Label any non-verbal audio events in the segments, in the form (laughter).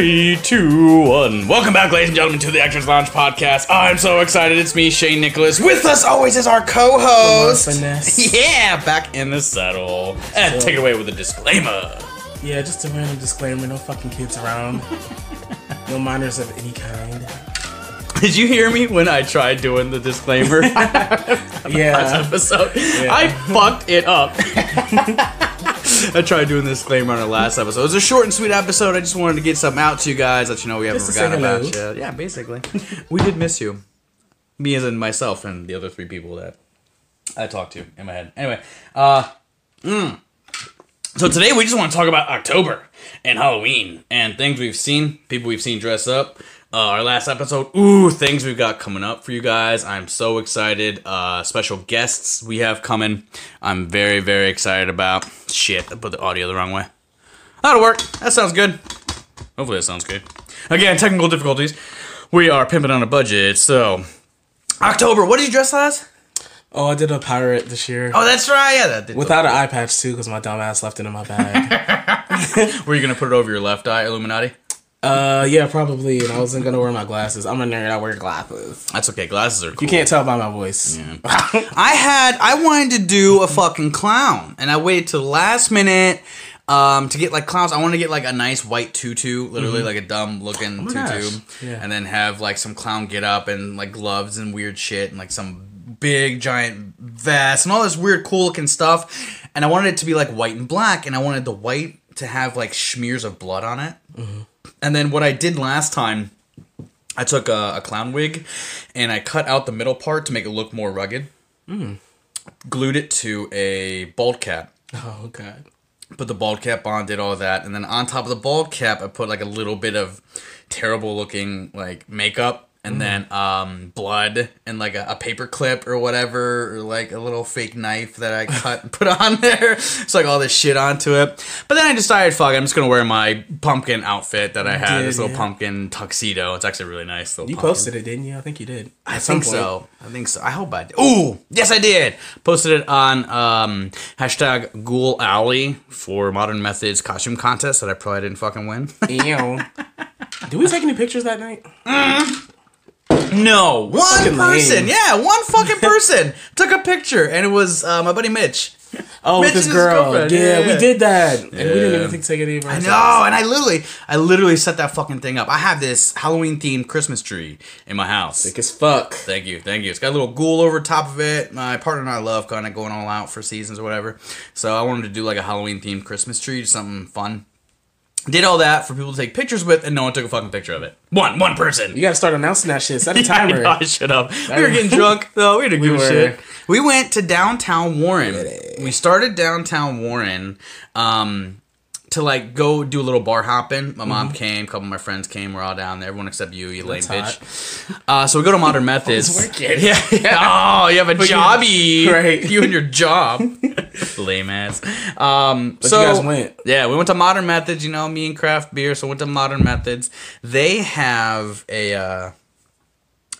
Three, two, one. Welcome back, ladies and gentlemen, to the Actors Lounge podcast. I'm so excited. It's me, Shane Nicholas. With us always is our co-host. (laughs) Yeah, back in the saddle. And take it away with a disclaimer. Yeah, just a random disclaimer: no fucking kids around, no minors of any kind. (laughs) Did you hear me when I tried doing the disclaimer (laughs) last Yeah, episode? I fucked it up. (laughs) I tried doing this disclaimer on our last episode. It was a short and sweet episode. I just wanted to get something out to you guys, let you know we haven't Just forgotten about you. Yeah, basically. we did miss you. Me as in myself and the other three people that I talked to in my head. Anyway, uh, mm. so today we just want to talk about October and Halloween and things we've seen, people we've seen dress up. Uh, our last episode, ooh, things we've got coming up for you guys. I'm so excited. Uh, special guests we have coming. I'm very, very excited about. Shit, I put the audio the wrong way. That'll work. That sounds good. Hopefully that sounds good. Again, technical difficulties. We are pimping on a budget, so October. What did you dress as? Oh, I did a pirate this year Oh, that's right. Yeah, that did. without an eye patch too, because my dumb ass left it in my (laughs) bag. Were you gonna put it over your left eye, Illuminati? Uh, yeah, probably. And I wasn't gonna wear my glasses. I'm a nerd. I wear glasses. That's okay. Glasses are cool. You can't tell by my voice. (laughs) I had I wanted to do a fucking clown, and I waited till the last minute um, to get like clowns. I wanted to get like a nice white tutu, literally like a dumb looking tutu. Yeah. and then have like some clown get up and like gloves and weird shit and like some big giant vest and all this weird cool looking stuff. And I wanted it to be like white and black, and I wanted the white to have like smears of blood on it. And then what I did last time. I took a, a clown wig and I cut out the middle part to make it look more rugged. Hmm. Glued it to a bald cap. Oh god. Put the bald cap on, did all that, and then on top of the bald cap, I put like a little bit of terrible looking like makeup, and then um, blood and like a, a paper clip or whatever, or like a little fake knife that I cut and put on (laughs) there. It's like all this shit onto it. But then I decided, fuck, I'm just gonna wear my pumpkin outfit that I had, did, this little yeah. pumpkin tuxedo. It's actually really nice. Little You pumpkin. posted it, didn't you? I think you did. I think so. I think so. I hope I did. Ooh, yes, I did. Posted it on um, hashtag Ghoul Alley for Modern Methods costume contest that I probably didn't fucking win. Ew. (laughs) Did we take any pictures that night? No, one fucking person. lame. Yeah, one fucking (laughs) person took a picture, and it was uh, my buddy Mitch. Oh, with Mitch this and his girl. girlfriend, Yeah, yeah. we did that, and we didn't even think to take any of I ourselves. know, and I literally, I literally set that fucking thing up. I have this Halloween themed Christmas tree in my house. Sick as fuck. Thank you, thank you. It's got a little ghoul over top of it. My partner and I love kind of going all out for seasons or whatever. So I wanted to do like a Halloween themed Christmas tree, something fun. Did all that for people to take pictures with, and no one took a fucking picture of it. One, one person. You gotta start announcing that shit. Set a (laughs) I timer. know, I should have. We were getting (laughs) drunk though. We didn't give a were. shit. We went to downtown Warren. We started downtown Warren um, to like go do a little bar hopping. My mom came, a couple of my friends came. We're all down there. Everyone except you, you lame Mm-hmm. Bitch. Uh, so we go to Modern (laughs) Methods. (laughs) Yeah, yeah. (laughs) Oh, you have a jobby. Right. You and your job. lame ass. Um, But so you guys went. yeah, we went to Modern Methods, you know, me and craft beer, so went to Modern Methods. They have a uh,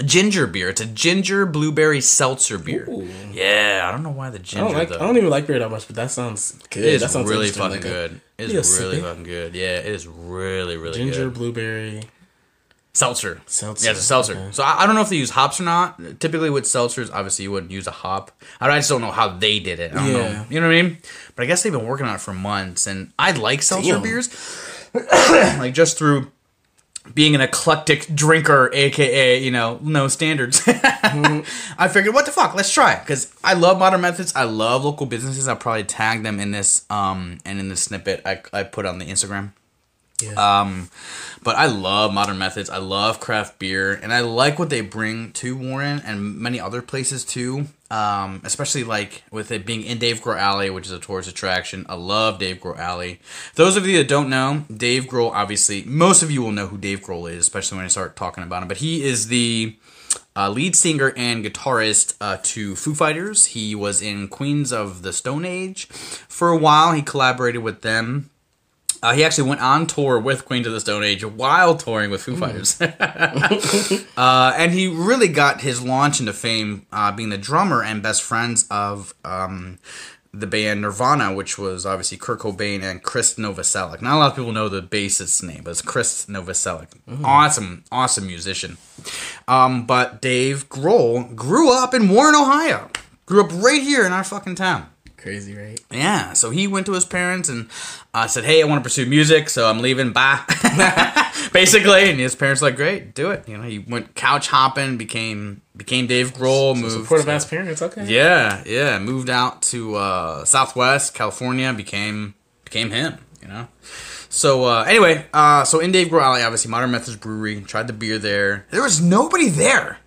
ginger beer. It's a ginger blueberry seltzer beer. Ooh. Yeah, I don't know why the I ginger don't like. though. I don't even like beer that much, but that sounds good. it is that sounds really fucking like a good. It's really it. fucking good. Yeah, it is really really Ginger good. blueberry Seltzer. seltzer. Yeah, it's a seltzer. Okay. So I, I don't know if they use hops or not. Typically with seltzers, obviously you wouldn't use a hop. I, I just don't know how they did it. I don't know. Yeah. You know what I mean? But I guess they've been working on it for months, and I like seltzer Damn. beers, (clears throat) like just through being an eclectic drinker, aka you know no standards. (laughs) I figured, what the fuck? Let's try because I love modern methods. I love local businesses. I'll probably tag them in this um and in the snippet I, I put on the Instagram. Yeah. Um, but I love modern methods. I love craft beer, and I like what they bring to Warren and many other places too. Um, especially like with it being in Dave Grohl Alley, which is a tourist attraction. I love Dave Grohl Alley. Those of you that don't know, Dave Grohl, obviously, most of you will know who Dave Grohl is, especially when I start talking about him. But he is the uh, lead singer and guitarist uh, to Foo Fighters. He was in Queens of the Stone Age for a while. He collaborated with them. Uh, he actually went on tour with Queen of the Stone Age while touring with Foo Fighters. (laughs) uh, and he really got his launch into fame uh, being the drummer and best friends of um, the band Nirvana, which was obviously Kurt Cobain and Chris Novoselic. Not a lot of people know the bassist's name, but it's Chris Novoselic. Awesome, awesome musician. Um, but Dave Grohl grew up in Warren, Ohio. Grew up right here in our fucking town. Crazy, right? Yeah, so he went to his parents and uh, said, "Hey, I want to pursue music, so I'm leaving. Bye." (laughs) Basically, and his parents were like, "Great, do it." You know, he went couch hopping, became became Dave Grohl, moved. Supportive ass parents, okay. Yeah, yeah, moved out to uh, Southwest California, became became him. You know. So uh, anyway, uh, so in Dave Grohl Alley, obviously Modern Methods Brewery, tried the beer there. There was nobody there.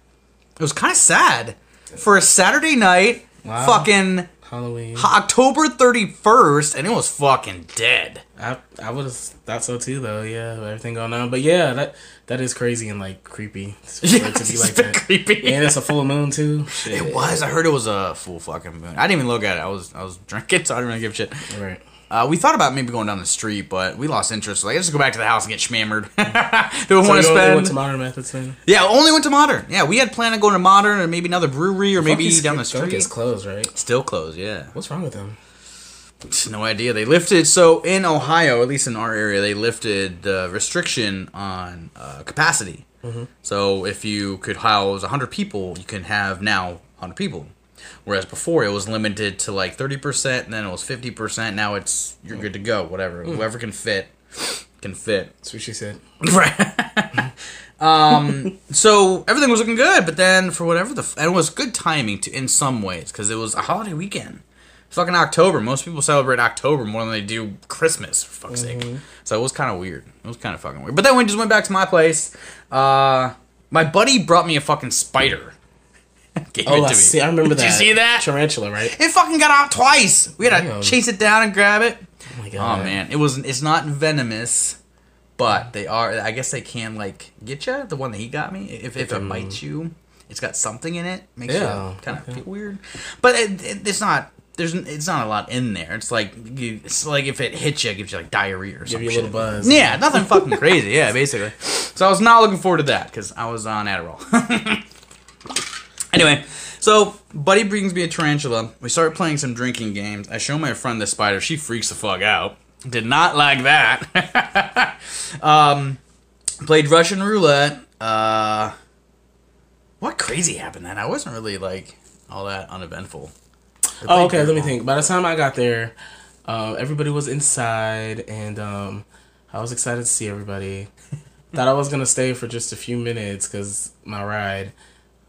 It was kind of sad for a Saturday night. Wow. Fucking Halloween. October 31st, and it was fucking dead. I I would have thought so too, though. Yeah, everything going on. But yeah, that that is crazy and like creepy Yeah, to (laughs) be it's like that. creepy. And it's a full moon too. (laughs) Shit. It was. I heard it was a full fucking moon. I didn't even look at it. I was I was drinking, (laughs) so I didn't really give a shit. Right. Uh, we thought about maybe going down the street, but we lost interest. Like, let's just go back to the house and get schmammered. (laughs) Do we So want to spend? went to modern methods then? yeah, only went to Modern. Yeah, we had planned on going to Modern or maybe another brewery or maybe Funky's- down the street. street. closed, right? Still closed. Yeah. What's wrong with them? No idea. They lifted so in Ohio, at least in our area, they lifted the restriction on uh, capacity. So if you could house 100 people, you can have now 100 people. Whereas before it was limited to like 30%, and then it was 50%. Now it's you're good to go. Whatever, whoever can fit can fit. That's what she said. Right. (laughs) um. So everything was looking good, but then for whatever the f- and it was good timing to in some ways because it was a holiday weekend. It's fucking October. Most people celebrate October more than they do Christmas. For fuck's sake. So it was kind of weird. It was kind of fucking weird. But then we just went back to my place. Uh, my buddy brought me a fucking spider. Gave Oh, it to I me. see. I remember that. Did you see that? tarantula, right? It fucking got out twice. We had to chase it down and grab it. Oh my Oh man, it was. It's not venomous, but they are. I guess they can like get you. The one that he got me, if if it can- bites you, it's got something in it. Makes Yeah, you kind of okay. feel weird. But it, it, it's not. There's. It's not a lot in there. It's like you, it's like if it hits you, it gives you like diarrhea or something. Give you a little buzz. Yeah, nothing fucking crazy. Yeah, basically. So I was not looking forward to that because I was on Adderall. (laughs) anyway, so buddy brings me a tarantula. We start playing some drinking games. I show my friend the spider. She freaks the fuck out. Did not like that. (laughs) um, played Russian roulette. Uh, what crazy happened then? I wasn't really like all that uneventful. Oh, okay. Let me think. By the time I got there, uh, everybody was inside, and um, I was excited to see everybody. (laughs) Thought I was gonna stay for just a few minutes because my ride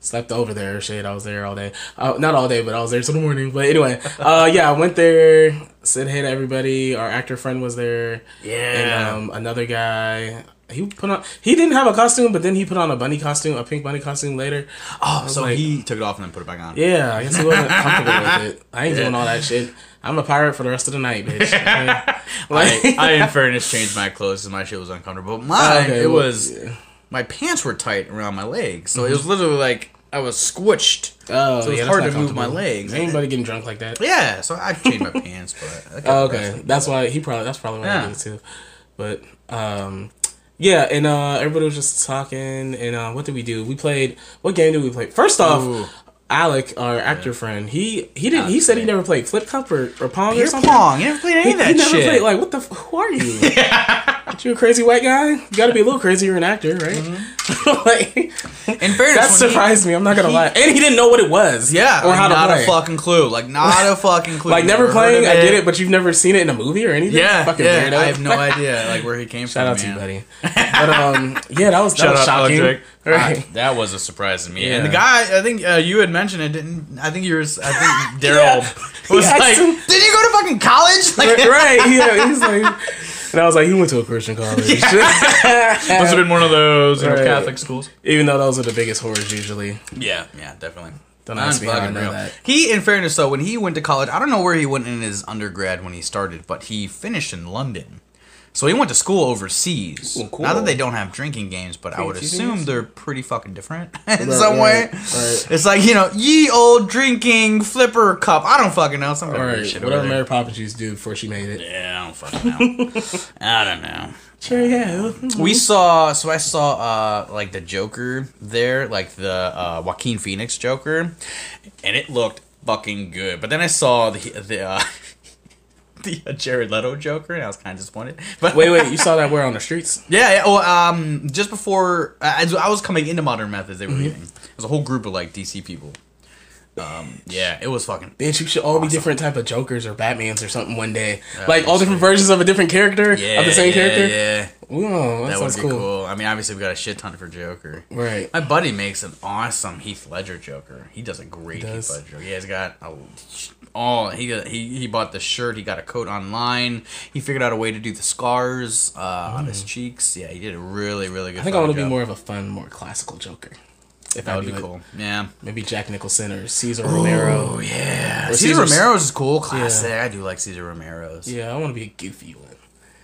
slept over there. Shit, I was there all day. Uh, not all day, but I was there till the morning. But anyway, uh, yeah, I went there, said hey to everybody. Our actor friend was there, Yeah. and um, another guy. He put on. He didn't have a costume, but then he put on a bunny costume, a pink bunny costume later. oh, so like- he took it off and then put it back on. Yeah, I guess he wasn't (laughs) comfortable with it. I ain't Yeah. doing all that shit. I'm a pirate for the rest of the night, bitch. (laughs) I, Like- I, in (laughs) fairness, changed my clothes because my shit was uncomfortable. But mine, Okay, it well, was yeah. my pants were tight around my legs, so it was literally like I was squished. Oh, So it's yeah, hard to move my legs. Ain't Anybody getting drunk like that? Yeah, so I changed my (laughs) pants, but Oh, okay, that's why he probably that's probably why Yeah. he did it too. But um, yeah, and uh, everybody was just talking. And uh, what did we do? We played. What game did we play? First off. Ooh. Alec, our actor friend, he he didn't. He said he never played flip cup or, or pong or something. pong. You never played any He, of that he never shit. played. Like, what the? f- Who are you? (laughs) you a crazy white guy? You got to be a little crazy. You're an actor, right? (laughs) like, in fairness, that when he- surprised me. I'm not gonna he- lie. And he didn't know what it was. yeah, or like, how to not play. a fucking clue. Like not a (laughs) fucking clue. like never playing. I get it, but you've never seen it in a movie or anything. Yeah, fucking yeah. weirdo. I have no idea like where he came Shout from. out to you, buddy. But um, yeah, that was that Shout was shocking. Eldrick. Right. Uh, that was a surprise to me. Yeah. And the guy, I think uh, you had mentioned it. Didn't I think yours? I think (laughs) Daryl (laughs) He was like, him- "Did you go to fucking college?" Like, right, yeah, he's like, (laughs) and I was like, he went to a Christian college. must have been one of those you know, Catholic schools. Even though those are the biggest horrors usually. Yeah, yeah, definitely. Don't ask me how I know real. that. He, in fairness, though, when he went to college, I don't know where he went in his undergrad when he started, but he finished in London. So he went to school overseas. Ooh, cool. Not that they don't have drinking games, but I would assume games? they're pretty fucking different (laughs) in Right, some way. right, right. It's like you know, ye old drinking flipper cup. I don't fucking know. Some All weird right, shit whatever there. Mary Poppins used to do before she made it. Yeah, I don't fucking know. (laughs) I don't know. Sure, yeah. We saw, so I saw, uh, like the Joker there, like the uh, Joaquin Phoenix Joker, and it looked fucking good. But then I saw the the uh, (laughs) the uh, Jared Leto Joker, and I was kind of disappointed. (laughs) But Wait, wait, you saw that where on the streets? (laughs) yeah, yeah. Well, um, just before as I was coming into Modern Methods, they were leaving. It was a whole group of like DC people. Um, yeah, it was fucking. Bitch, you should all be different type of Jokers or Batmans or something one day. like all different versions of a different character Yeah, of the same yeah, character. Yeah, Ooh, that, that would be cool. cool. I mean, obviously we got a shit ton for Joker. Right. My buddy makes an awesome Heath Ledger Joker. He does a great He Heath. Ledger. He has got a, all he he he bought the shirt. He got a coat online. He figured out a way to do the scars uh, on his cheeks. Yeah, he did a really really good. Mm. I think I want to be more of a fun, more classical Joker. If That I would be it. cool. Yeah. Maybe Jack Nicholson or Cesar Romero. Oh yeah. Or Cesar Cesar's- Romero's is cool. Classic. I do like Cesar Romero's. Yeah, I want to be a goofy one.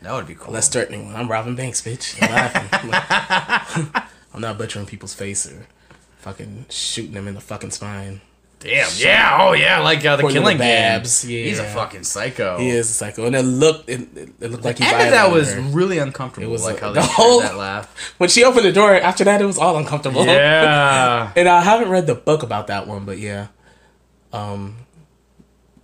That would be cool. Less threatening one. I'm Robin Banks, bitch. I'm laughing. (laughs) (laughs) I'm not butchering people's face or fucking shooting them in the fucking spine. Damn. Yeah. Oh yeah. Like uh, the Poor Killing Game. Babs, He's a fucking psycho. He is a psycho, and it looked it, it looked like he And that was her. really uncomfortable. It was like a- how (laughs) the they whole- that laugh. when she opened the door. After that, it was all uncomfortable. Yeah. (laughs) and I haven't read the book about that one, but yeah, um,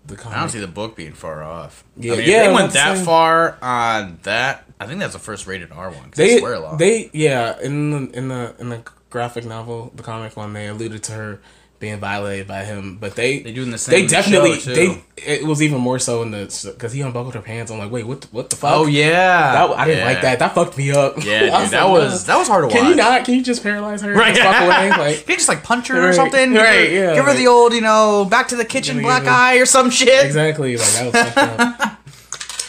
the I don't see the book being far off. Yeah, I mean, yeah, if they went that far on that. I think that's the first rated R one. they, They swear a lot. they yeah in the in the in the graphic novel, the comic one, they alluded to her being violated by him, but they They do in the same they definitely they it was even more so in the because he unbuckled her pants. I'm like, wait, what the, what the fuck? oh yeah, That, I didn't Yeah. like that. That fucked me up. Yeah, (laughs) dude, that like, was that was hard to watch. Can you not? Can you just paralyze her? Right. Away? (laughs) Can you just like punch her or something? right, Give her- yeah, Give her like- the old, you know, back to the kitchen black eye or some shit. exactly. Like that was fucked up. (laughs)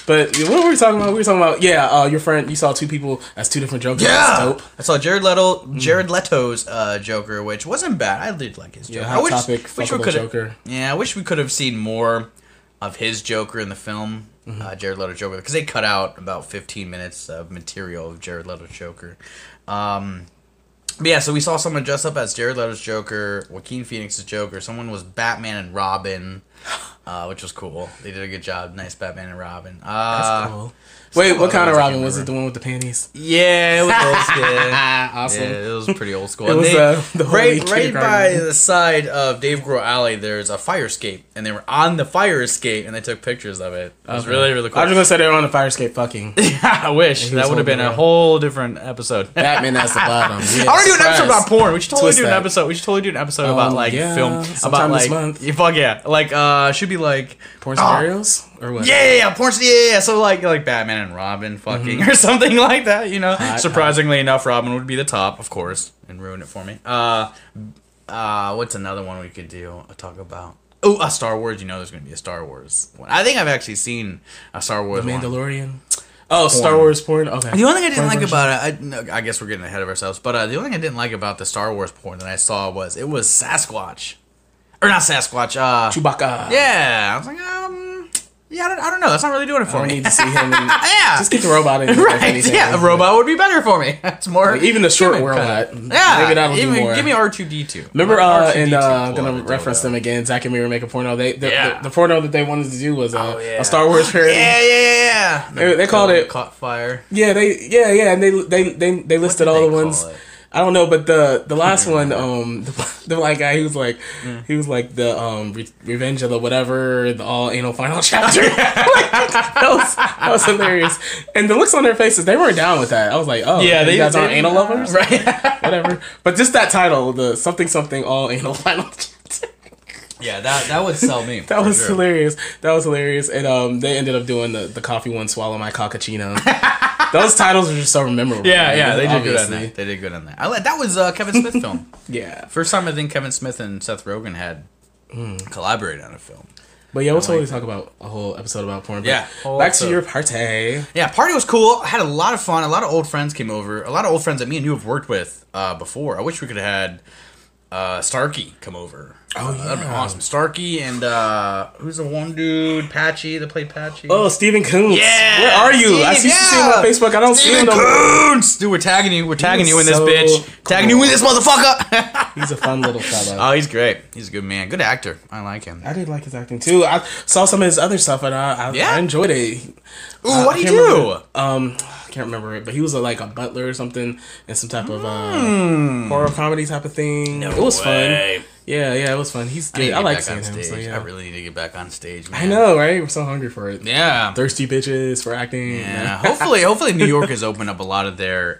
But what were we talking about? We were talking about yeah. Uh, your friend, you saw two people as two different jokers. That's Yeah, dope. I saw Jared Leto, Jared Leto's uh, Joker, which wasn't bad. I did like his Joker. Yeah, I hot wish, topic. wish we could Joker. Yeah, I wish we could have seen more of his Joker in the film, Mm-hmm. uh, Jared Leto Joker, because they cut out about 15 minutes of material of Jared Leto Joker. Um, but yeah, so we saw someone dress up as Jared Leto's Joker, Joaquin Phoenix's Joker. Someone was Batman and Robin, (gasps) uh, which was cool. They did a good job. Nice Batman and Robin. Uh, That's cool. Wait, what kind of Robin was it? The one with the panties? Yeah, it was old school. (laughs) awesome. Yeah, it was pretty old school. It And was, they- uh, the right, right by the side of Dave Grohl Alley, there's a fire escape, and they were on the fire escape, and they took pictures of it. It was Okay. really, really cool. I was just gonna say they were on the fire escape fucking. (laughs) I wish that would have been a whole different episode. Batman at the bottom. (laughs) Yeah, I want to do an episode about porn. We should totally Twist do an that. episode. We should totally do an episode about Um, like yeah, film about this like month. yeah, fuck yeah, like uh should be like Porn scenarios or what? yeah, yeah, yeah, porn. Yeah, yeah, yeah. So like like Batman and Robin fucking (laughs) or something like that. You know, Mm-hmm. Hot, surprisingly enough, Robin would be the top, of course, and ruin it for me. Uh, uh, what's another one we could do? Talk about. Oh, a Star Wars. You know, there's gonna be a Star Wars one. I think I've actually seen a Star Wars. The one. Mandalorian. Oh, Star Wars porn. Okay. The only thing I didn't Porn like version. about it, I, no, I guess we're getting ahead of ourselves, but uh, the only thing I didn't like about the Star Wars porn that I saw was it was Sasquatch, or not Sasquatch. Uh, Chewbacca. yeah, I was like, um, yeah, I don't, I don't know. That's not really doing it for I me. need to see him. (laughs) In, yeah, just get the robot in. (laughs) if right. anything. Yeah, a robot would be better for me. (laughs) That's more Like, even the short robot. Yeah, Maybe that'll do even, more. Give me R two D two. Remember, uh, and uh, I'm gonna reference them again. Zack and Miri make a porno. They the, Yeah. the, the porno that they wanted to do was uh, Oh, yeah. a Star Wars (gasps) parody. Yeah, yeah, yeah, yeah. They- they called it- caught fire. Yeah, they yeah yeah, and they they they, they listed all the ones. it? I don't know, but the the last one, um, the, (laughs) the black guy, he was like, he was like the um, Re- Revenge of the whatever, the all anal final (laughs) chapter. (laughs) Like, that was that was hilarious, and the looks on their faces, they weren't down with that. I was like, oh, Yeah, you they guys aren't they- anal lovers, right? whatever. But just that title, the something something all anal final. Yeah, that that would sell me. (laughs) That was hilarious. That was hilarious. And um, they ended up doing the, the coffee one, swallow my cockachino. (laughs) Those titles are just so memorable. Yeah, yeah, they did good on that. They did good on that. I like that was uh, Kevin Smith (laughs) film. Yeah, First time I think Kevin Smith and Seth Rogen had Hmm. collaborated on a film. but yeah, we'll totally talk about a whole episode about porn. But Yeah, back episode. to your party. Yeah, party was cool. I had a lot of fun. A lot of old friends came over. A lot of old friends that me and you have worked with uh, before. I wish we could have had uh, Starkey come over. Oh, Uh, that'd be awesome. Starkey and uh, who's the one dude? Patchy that played Patchy. Oh, Stephen Coons. Yeah, where are you? I Steve, used to see him on Facebook. I don't see him no more. Koontz! Dude, we're tagging you. We're tagging you in this so bitch. Tagging you in this motherfucker. (laughs) He's a fun little fellow. oh, he's great. He's a good man. Good actor. I like him. I did like his acting too. I saw some of his other stuff and I, I, Yeah? I enjoyed it. Ooh, Uh, what do you do? remember- Um, can't remember it, but he was a, like a butler or something in some type of uh, horror comedy type of thing. it was fun. Yeah, yeah, it was fun. He's I, good. to I like seeing him. stage. So, yeah. I really need to get back on stage. Man. I know, right? We're so hungry for it. Yeah. Thirsty bitches for acting. Yeah. (laughs) hopefully, hopefully New York has opened up a lot of their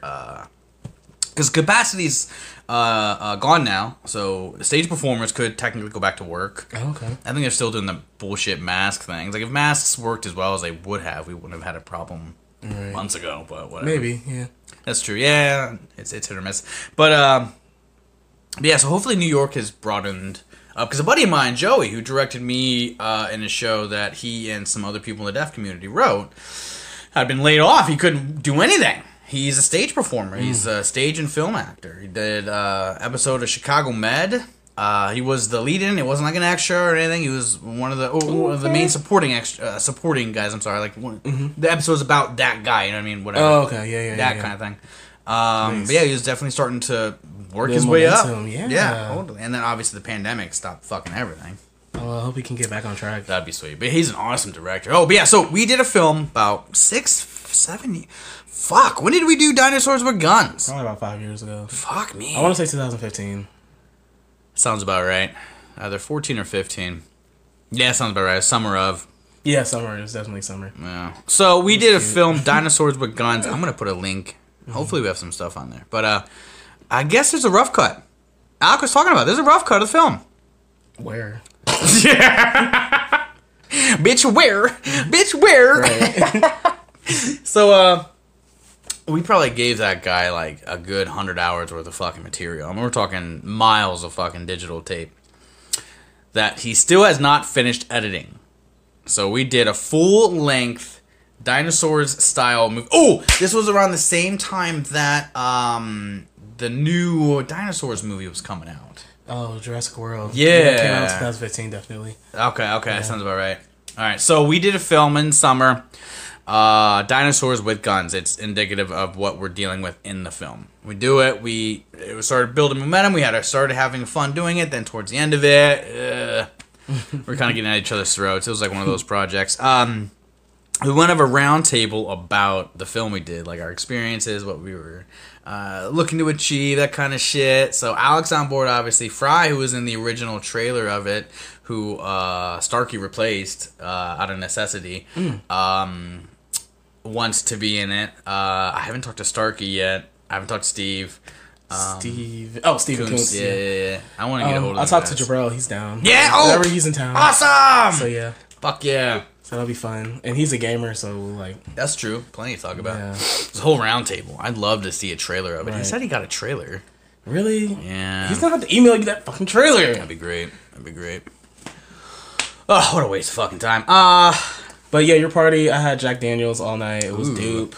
because capacity's uh, uh, gone now. So stage performers could technically go back to work. Oh, okay. I think they're still doing the bullshit mask things. Like if masks worked as well as they would have, we wouldn't have had a problem Right. months ago. But whatever. Maybe, yeah. That's true. Yeah, it's it's hit or miss. But um, yeah. So hopefully New York has broadened up because a buddy of mine, Joey, who directed me uh, in a show that he and some other people in the deaf community wrote, had been laid off. He couldn't do anything. He's a stage performer. He's a stage and film actor. He did uh, episode of Chicago Med. Uh, he was the lead in. It wasn't like an extra or anything. He was one of the oh, one of the main supporting extra, uh, supporting guys. I'm sorry, like one, the episode's about that guy. You know what I mean? Whatever Oh, okay. Yeah, yeah, that yeah. kind of thing. Um, Nice. But yeah, he was definitely starting to work Little his way up. yeah. yeah, totally. And then obviously the pandemic stopped fucking everything. Oh, I hope he can get back on track. That'd be sweet. But he's an awesome director. Oh, but yeah. So we did a film about six, seven. Fuck. When did we do Dinosaurs with Guns? Probably about five years ago. Fuck me. I want to say 2015. Sounds about right. Either 14 or 15. Yeah, sounds about right. Summer of. Yeah, summer. It was definitely summer. Yeah. So we did a film, (laughs) Dinosaurs with Guns. I'm gonna put a link. Hopefully we have some stuff on there. But uh, I guess there's a rough cut. Alec was talking about. There's a rough cut of the film. Where? Yeah. (laughs) Bitch, where? Bitch, where? Right. (laughs) So uh, we probably gave that guy like a good hundred hours worth of fucking material. I mean, we're talking miles of fucking digital tape that he still has not finished editing. So we did a full length dinosaurs style movie. Oh, this was around the same time that um the new dinosaurs movie was coming out. oh, Jurassic World. Yeah. it came out in 2015, definitely. Okay, okay, that sounds about right. All right, so we did a film in summer, uh, dinosaurs with guns. It's indicative of what we're dealing with in the film. We do it. We it started building momentum. We had started having fun doing it. Then towards the end of it, uh, we're kind of getting at each other's throats. It was like one of those projects. Um, we went have a roundtable about the film we did, like our experiences, what we were uh, looking to achieve, that kind of shit. So Alex on board, obviously. Fry, who was in the original trailer of it, who uh, Starkey replaced uh, out of necessity, um, wants to be in it. Uh, I haven't talked to Starkey yet. I haven't talked to Steve. Steve. Oh, Steven Koontz, Koontz. yeah, yeah, yeah. I want to get a hold Um, of I'll talk to guys. Jabril. He's down. Yeah, oh! Whenever he's in town. Awesome! So yeah, Fuck yeah. so that'll be fun. And he's a gamer, so like, That's true. Plenty to talk about. yeah. This whole round table. I'd love to see a trailer of it. He said he got a trailer. Really? Yeah. He's gonna have to email you that fucking trailer. That'd be great. That'd be great. Oh, what a waste of fucking time. Uh But yeah, your party. I had Jack Daniels all night. It was Ooh. dupe.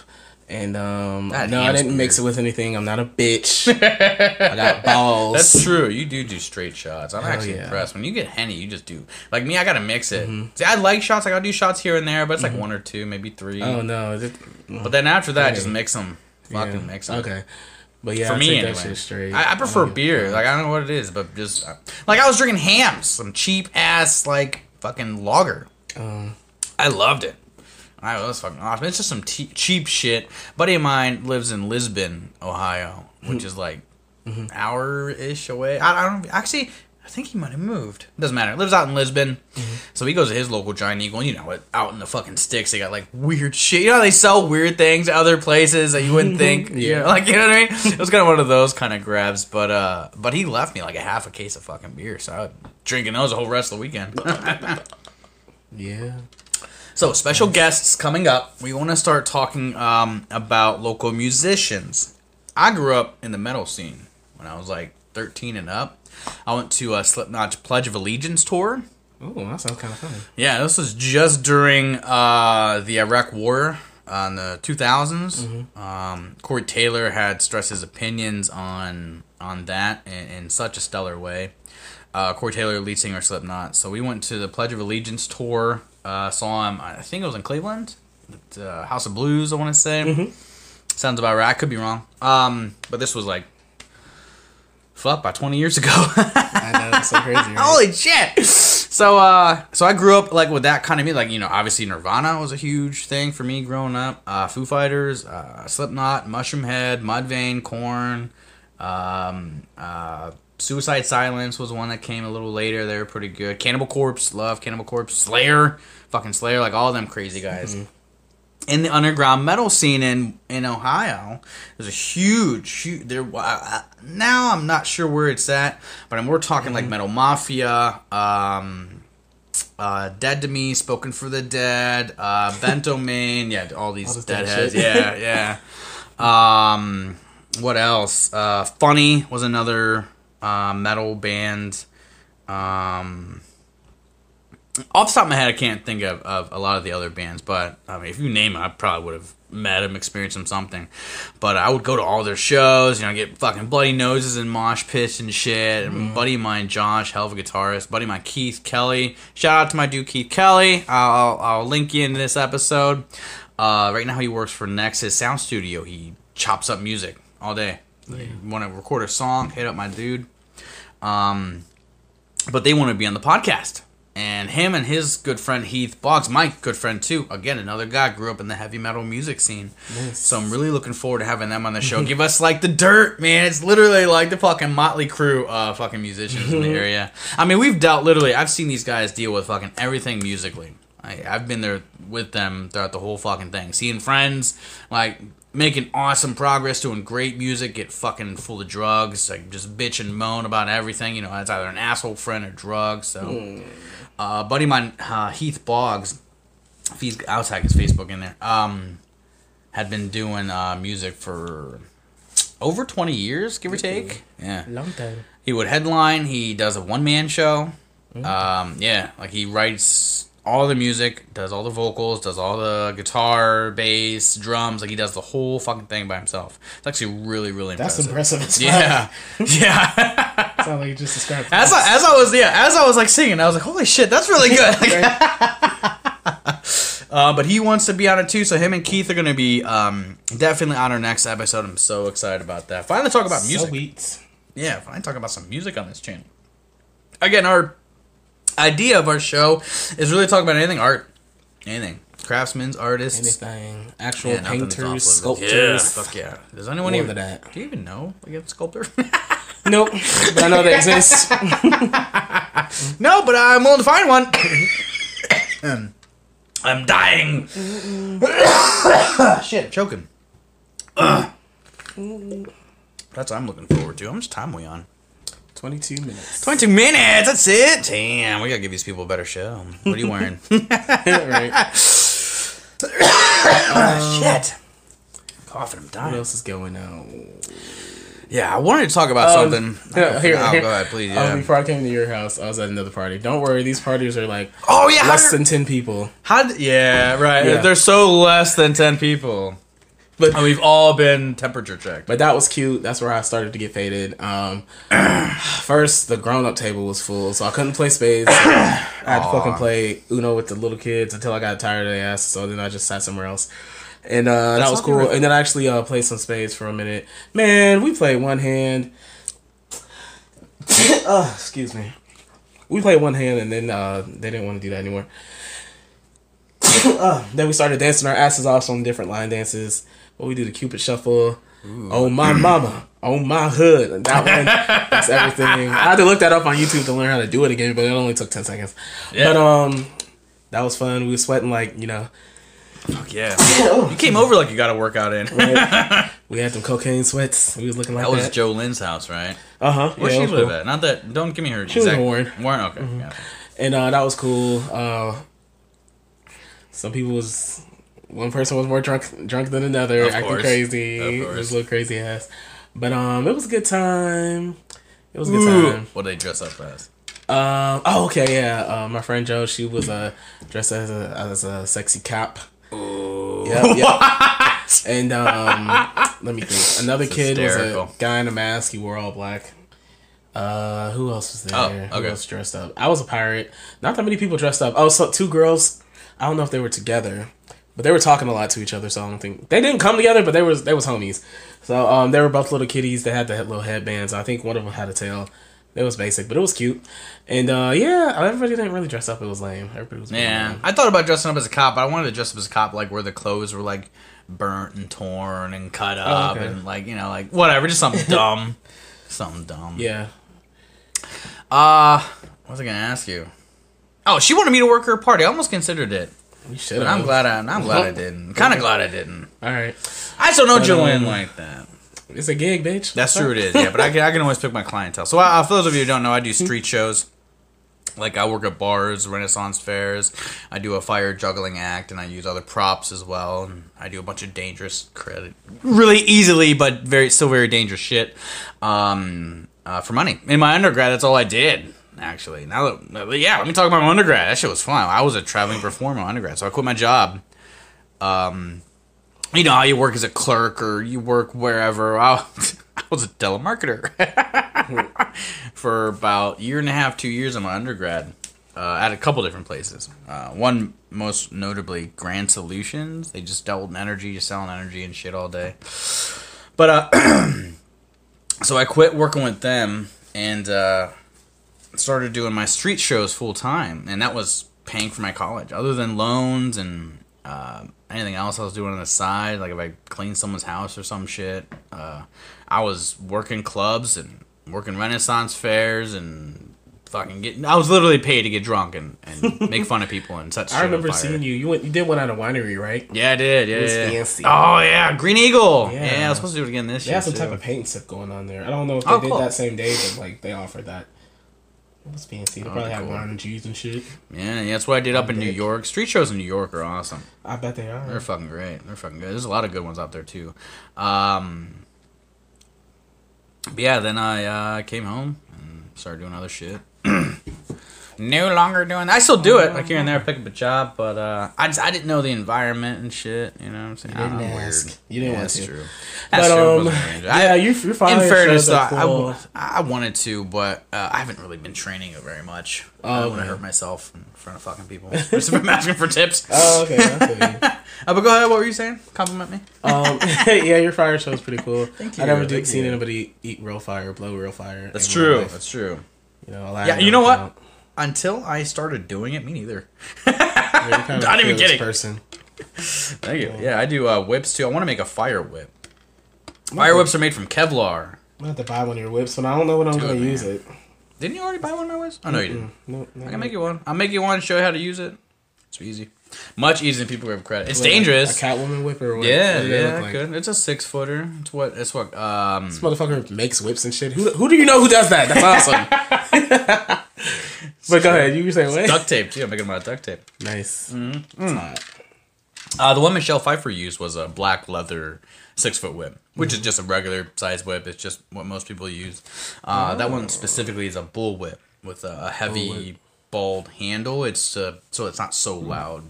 And um, That no, I didn't mix it with anything. I'm not a bitch. (laughs) I got balls. that's true. You do do straight shots. I'm Hell actually yeah. Mm-hmm. impressed. When you get henny, you just do. Like me, I gotta mix it. See, I like shots. I gotta do shots here and there, but it's like one or two, maybe three. Oh no. It, But then after that, Okay. just mix them. Fucking yeah. mix them. Okay. But yeah, For I me, anyway. straight. I, I prefer a beer. Like I don't know what it is, but just uh, like I was drinking Hamm's, some cheap ass like fucking lager. Um, I loved it. I was fucking awesome. It's just some te- cheap shit. buddy of mine lives in Lisbon, Ohio, which is like Mm-hmm. an hour ish away. I, I don't actually. I think he might have moved. Doesn't matter. Lives out in Lisbon, Mm-hmm. so he goes to his local Giant Eagle. And you know what? Out in the fucking sticks, they got like weird shit. You know how they sell weird things other places that you wouldn't think. yeah, Yeah. like you know what I mean. (laughs) It was kind of one of those kind of grabs. But uh, but he left me like a half a case of fucking beer, so I was drinking those the whole rest of the weekend. (laughs) yeah. So, special guests coming up. We want to start talking um, about local musicians. I grew up in the metal scene when I was like 13 and up. I went to a Slipknot's Pledge of Allegiance tour. Oh, that sounds kind of fun. Yeah, this was just during uh, the Iraq War in the 2000s. Mm-hmm. Um, Corey Taylor had stressed his opinions on on that in, in such a stellar way. Uh, Corey Taylor, lead singer Slipknot. So we went to the Pledge of Allegiance tour. Uh, saw him. I think it was in Cleveland, uh, House of Blues. I want to say. Mm-hmm. Sounds about right. I could be wrong. Um, but this was like, fuck, about 20 years ago. (laughs) I know it's so crazy. Right? Holy shit! So, uh, so I grew up like with that kind of music. Like, you know, obviously Nirvana was a huge thing for me growing up. Uh, Foo Fighters, uh, Slipknot, Mushroomhead, Mudvayne, Korn, um, uh, Suicide Silence was one that came a little later. They were pretty good. Cannibal Corpse, love Cannibal Corpse. Slayer, fucking Slayer, like all them crazy guys. In the underground metal scene in in Ohio, there's a huge, huge. There uh, now I'm not sure where it's at, but I'm, we're talking like Metal Mafia, um, uh, Dead to Me, Spoken for the Dead, uh, (laughs) Bento Main, yeah, all these All dead deadheads, yeah, yeah. (laughs) Um, what else? Uh, Funny was another uh, metal band. Um, off the top of my head, I can't think of, of a lot of the other bands, but I mean, if you name it, I probably would have met them, experienced them, something. But I would go to all their shows, you know, get fucking bloody noses and mosh pits and shit. And buddy of mine, Josh, hell of a guitarist. Buddy of mine, Keith Kelly. Shout out to my dude Keith Kelly. I'll, I'll link you in this episode. Uh, right now, he works for Nexus Sound Studio. He chops up music all day. Want to record a song? Hit up my dude. Um, but they want to be on the podcast. And him and his good friend Heath Boggs, my good friend too, again, another guy, grew up in the heavy metal music scene. So I'm really looking forward to having them on the show. Give us like the dirt, man. It's literally like the fucking Mötley Crüe uh fucking musicians in the (laughs) area. I mean, we've dealt literally, I've seen these guys deal with fucking everything musically. I, I've been there with them throughout the whole fucking thing. Seeing friends, like, making awesome progress, doing great music, get fucking full of drugs, like, just bitch and moan about everything. You know, it's either an asshole friend or drugs. So, uh, buddy of mine, uh, Heath Boggs, if he's, I'll tag his Facebook in there, um, had been doing uh, music for over 20 years, give or take. Yeah. Long time. He would headline. He does a one man show. Um, yeah, like he writes all the music, does all the vocals, does all the guitar, bass, drums. Like he does the whole fucking thing by himself. It's actually really, really That's impressive. That's impressive. As fuck. (laughs) Yeah, yeah. (laughs) Sound like you just described. as I, as I was yeah, as I was like singing, I was like, holy shit, that's really (laughs) good. uh, but he wants to be on it too, so him and Keith are gonna be um, definitely on our next episode. I'm so excited about that. Finally, talk about music. Sweet. Yeah, finally talk about some music on this channel. Again, our idea of our show is really talk about anything art, anything, craftsmen, artists, Anything. Actual Yeah, painters, sculptors. Yeah, fuck yeah. Does anyone More even? that. Do you even know like a sculptor? (laughs) Nope. But I know they exist. (laughs) no, but I'm willing to find one. (coughs) I'm dying. (coughs) Shit, choking. (coughs) That's what I'm looking forward to. How much time are we on? 22 minutes. 22 minutes. That's it. Damn, we gotta give these people a better show. What are you wearing? (laughs) right. (coughs) Shit. Coughing, I'm dying. What else is going on? Yeah, I wanted to talk about Um, something. (laughs) Here, here, oh, here. go ahead, please. Um, Yeah. before I came to your house, I was at another party. Don't worry, these parties are like oh yeah. less than 10 people. How? d- yeah, right. Yeah. They're so less than ten people, But and we've all been temperature checked. But that was cute. That's where I started to get faded. Um, (sighs) first, the grown up table was full, so I couldn't play spades. (coughs) I had to fucking play Uno with the little kids until I got tired of their ass. So then I just sat somewhere else. And uh, that was cool. terrific. And then I actually uh, played some spades for a minute. Man, we played one hand. oh, (coughs) excuse me. We played one hand, and then uh, they didn't want to do that anymore. (coughs) uh, then we started dancing our asses off on different line dances. What we do the Cupid shuffle. Oh my mama. Oh my hood. And that (laughs) one. that's everything. I had to look that up on YouTube to learn how to do it again, but it only took ten seconds. Yeah. But um, that was fun. We were sweating like you know. Fuck yeah. you came over like you got a workout in. right? (laughs) we had some cocaine sweats. We was looking like That that. was Joe Lynn's house, right? Uh huh. Where she live at? Not that. Don't give me her. She was in exact- Warren. Mm-hmm. Warren. Okay. Yeah. and uh, that was cool. Uh, some people was one person was more drunk drunk than another, Of acting course. crazy. Of It was a little crazy ass, but um, it was a good time. It was a good Ooh. time. What they dress up as? Um, oh okay, yeah. Uh, my friend Joe, she was uh, dressed as a as a sexy cop. Ooh. Yep, yep. (laughs) And um, let me think. Another It's kid was a guy in a mask. He wore all black. Uh, who else was there? Oh, okay. Who else dressed up? I was a pirate. Not that many people dressed up. Oh, so two girls. I don't know if they were together, but they were talking a lot to each other. So I don't think they didn't come together, but they was they was homies. So um, they were both little kitties. They had the little headbands. I think one of them had a tail. It was basic, but it was cute. And uh, yeah, everybody didn't really dress up. It was lame. Everybody was Yeah, lame. I thought about dressing up as a cop, but I wanted to dress up as a cop like where the clothes were like burnt and torn and cut up Oh, okay. and like you know like whatever, just something (laughs) dumb, something dumb. Yeah. Uh, what was I gonna ask you? Oh, she wanted me to work her party. I almost considered it. You should But I'm glad I, I'm glad I didn't. Kind of glad I didn't. All right. I still know But, Jillian um, like that. It's a gig, bitch. That's true. It is. Yeah, but I can, I can always pick my clientele. So uh, for those of you who don't know, I do street shows. Like I work at bars, Renaissance fairs. I do a fire juggling act, and I use other props as well. And I do a bunch of dangerous credit, really easily, but very still very dangerous shit um, uh, for money. In my undergrad, that's all I did. Actually, now that yeah, let me talk about my undergrad. That shit was fun. I was a traveling performer undergrad, so I quit my job. Um, you know how you work as a clerk or you work wherever. (laughs) I, was a telemarketer (laughs) for about year and a half, two years in my undergrad uh, at a couple different places. Uh, one most notably, Grand Solutions. They just dealt with energy, just selling energy and shit all day. But uh, (clears throat) so I quit working with them and uh, started doing my street shows full time, and that was paying for my college. Other than loans and uh, anything else I was doing on the side, like if I cleaned someone's house or some shit, uh, I was working clubs and working Renaissance fairs and fucking getting. I was literally paid to get drunk and, and (laughs) make fun of people and such. I remember seeing you. You went. You did one at a winery, right? Yeah, I did. Yeah, was yeah. fancy. Oh yeah, Green Eagle. Yeah. Yeah, I was supposed to do it again this They year. had some type of paint sip going on there. I don't know if they Oh, did cool. that same day, but like they offered that. It was fancy. They probably had cool. wine and cheese and shit. Yeah, yeah, that's what I did up in New. York. Street shows in New York are awesome. I bet they are. They're fucking great. They're fucking good. There's a lot of good ones out there too. Um, but yeah, then I uh, came home and started doing other shit. (clears throat) no longer doing. I still do it, like here and there, pick up a job, but uh, I just I didn't know the environment and shit. You know what I'm saying? You didn't I'm ask. weird. You didn't yeah, want that's to. true. That's But true. It um, wasn't weird. I- yeah, you your in fairness, though, I, cool. w- I wanted to, but uh, I haven't really been training it very much. I don't want to hurt myself in front of fucking people. (laughs) Just if I'm asking for tips. Oh, okay. That's. (laughs) Uh, but go ahead. What were you saying? Compliment me. um, (laughs) yeah, your fire show is pretty cool. Thank you. I never you, do, thank seen anybody eat real fire, blow real fire. That's true. That's true. You know, Yeah, you know what? Until I started doing it, me neither. I'm (laughs) Not even kidding. Person. Thank you. Yeah, I do uh, whips too. I want to make a fire whip. Fire whips are made from Kevlar. I'm gonna have to buy one of your whips, but I don't know when I'm Do gonna it, use it. Didn't you already buy one of my whips? Oh no, you didn't. No, no, I can make you one. I'll make you one and show you how to use it. It's easy. Much easier than people give credit. It's dangerous. A Catwoman whip or what? yeah, what do they yeah, look like? good. It's a six footer. It's what. It's what. Um, This motherfucker makes whips and shit. Who, who do you know who does that? That's awesome. (laughs) (laughs) but go ahead. You were saying what? duct tape too. I'm making them out of duct tape. Nice. Mm-hmm. Hot. Uh, the one Michelle Pfeiffer used was a black leather six foot whip, which is just a regular size whip. It's just what most people use. Uh, That one specifically is a bull whip with a, heavy bald handle. It's uh, so it's not so loud.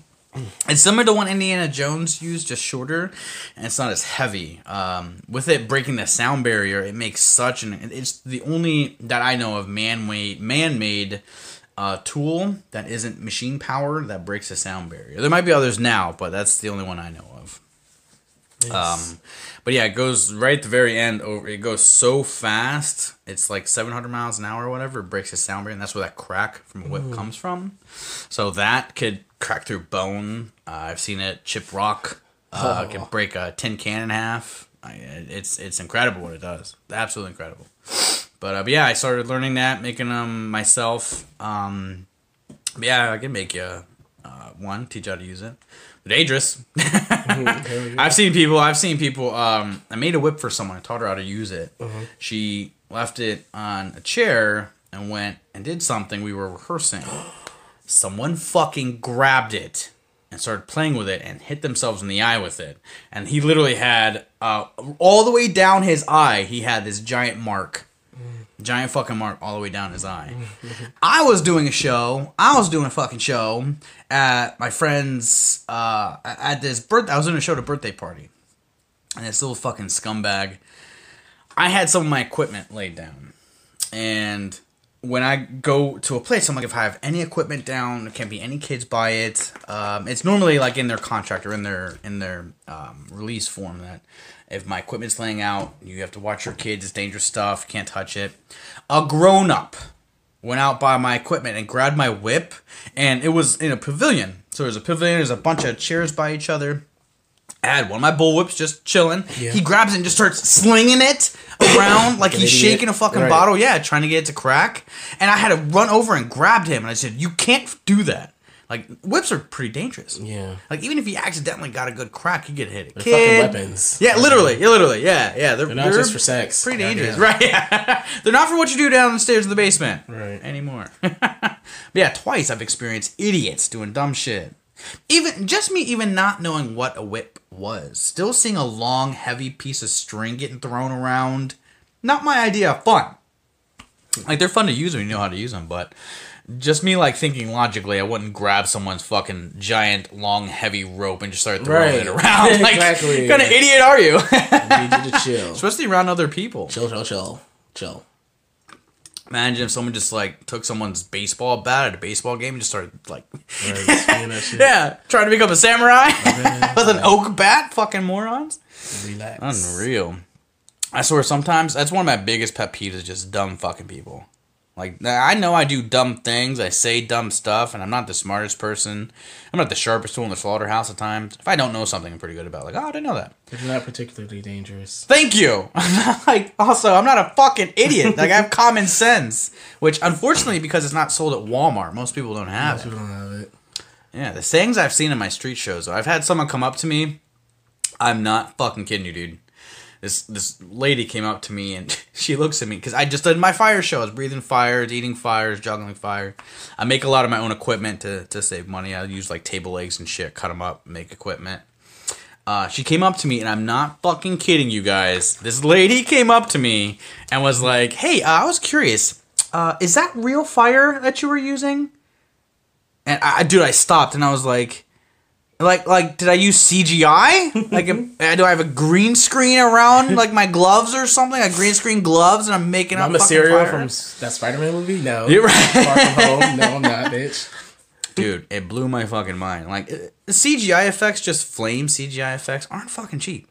It's similar to one Indiana Jones used, just shorter, and it's not as heavy. Um, with it breaking the sound barrier, it makes such an. It's the only that I know of man-made man-made uh, tool that isn't machine powered that breaks the sound barrier. There might be others now, but that's the only one I know of. Um, but yeah, it goes right at the very end. Over, it goes so fast. It's like 700 miles an hour or whatever. It breaks the sound barrier, and that's where that crack from a whip comes from. So that could crack through bone. Uh, I've seen it chip rock. Uh, Oh. Can break a tin can in half. I, it's it's incredible what it does. Absolutely incredible. But, uh, but yeah, I started learning that, making them myself. Um, yeah, I can make you uh, one, teach you how to use it. Dangerous. (laughs) I've seen people. I've seen people. Um, I made a whip for someone. I taught her how to use it. She left it on a chair and went and did something. We were rehearsing. (gasps) Someone fucking grabbed it and started playing with it and hit themselves in the eye with it. And he literally had uh, all the way down his eye. He had this giant mark giant fucking mark all the way down his eye. (laughs) I was doing a show. I was doing a fucking show at my friend's uh at this birth. I was doing a show at a birthday party, and this little fucking scumbag. I had some of my equipment laid down, and when I go to a place, I'm like, if I have any equipment down, there can't be any kids by it. Um, it's normally like in their contract or in their in their um, release form that if my equipment's laying out, you have to watch your kids. It's dangerous stuff. Can't touch it. A grown up went out by my equipment and grabbed my whip, and it was in a pavilion. So there's a pavilion. There's a bunch of chairs by each other. Had one of my bullwhips just chilling. Yeah. He grabs it and just starts slinging it around like (coughs) he's shaking a fucking Right. bottle. Yeah, trying to get it to crack. And I had to run over and grabbed him, and I said, "You can't do that. Like whips are pretty dangerous. Yeah. Like even if you accidentally got a good crack, you get hit. A They're kid. fucking weapons. Yeah, literally, yeah, literally, yeah, yeah. They're, They're not just for sex. Pretty dangerous, (laughs) right? Yeah. (laughs) They're not for what you do down the stairs in the basement, Right. Anymore. (laughs) but yeah, twice I've experienced idiots doing dumb shit. Even just me, even not knowing what a whip was, still seeing a long, heavy piece of string getting thrown around. Not my idea of fun. Like they're fun to use when you know how to use them, but just me like thinking logically, I wouldn't grab someone's fucking giant, long, heavy rope and just start throwing Right. it around. (laughs) Like, Exactly. kind of idiot are you? I need you to (laughs) chill. Especially around other people. Chill, chill, chill, chill. Imagine if someone just like took someone's baseball bat at a baseball game and just started like, Right, just swinging that (laughs) shit. yeah, trying to become a samurai (laughs) with an oak bat. Fucking morons. Relax. Unreal. I swear sometimes that's one of my biggest pet peeves is just dumb fucking people. Like I know I do dumb things, I say dumb stuff, and I'm not the smartest person. I'm not the sharpest tool in the slaughterhouse at times. If I don't know something, I'm pretty good about it. like, oh, I didn't know that. They're not particularly dangerous. Thank you. (laughs) like also, I'm not a fucking idiot. Like I have (laughs) common sense, which unfortunately because it's not sold at Walmart, most people don't have Most it. people don't have it. Yeah, the sayings I've seen in my street shows. though, I've had someone come up to me. I'm not fucking kidding you, dude. This this lady came up to me and (laughs) she looks at me because I just did my fire show. I was breathing fires, eating fires, juggling fire. I make a lot of my own equipment to, to save money. I use like table legs and shit, cut them up, make equipment. Uh, she came up to me and I'm not fucking kidding you guys. This lady came up to me and was like, "Hey, uh, I was curious. Uh, is that real fire that you were using?" And I, dude, I stopped and I was like, like, like, did I use CGI? (laughs) Like, am- uh, do I have a green screen around like my gloves or something? Like green screen gloves, and I'm making up. I'm a fire? from that Spider-Man movie. No, (laughs) You're right. Far from home. No, I'm not, bitch. dude. It blew my fucking mind. Like, uh, CGI effects, just flame CGI effects, aren't fucking cheap.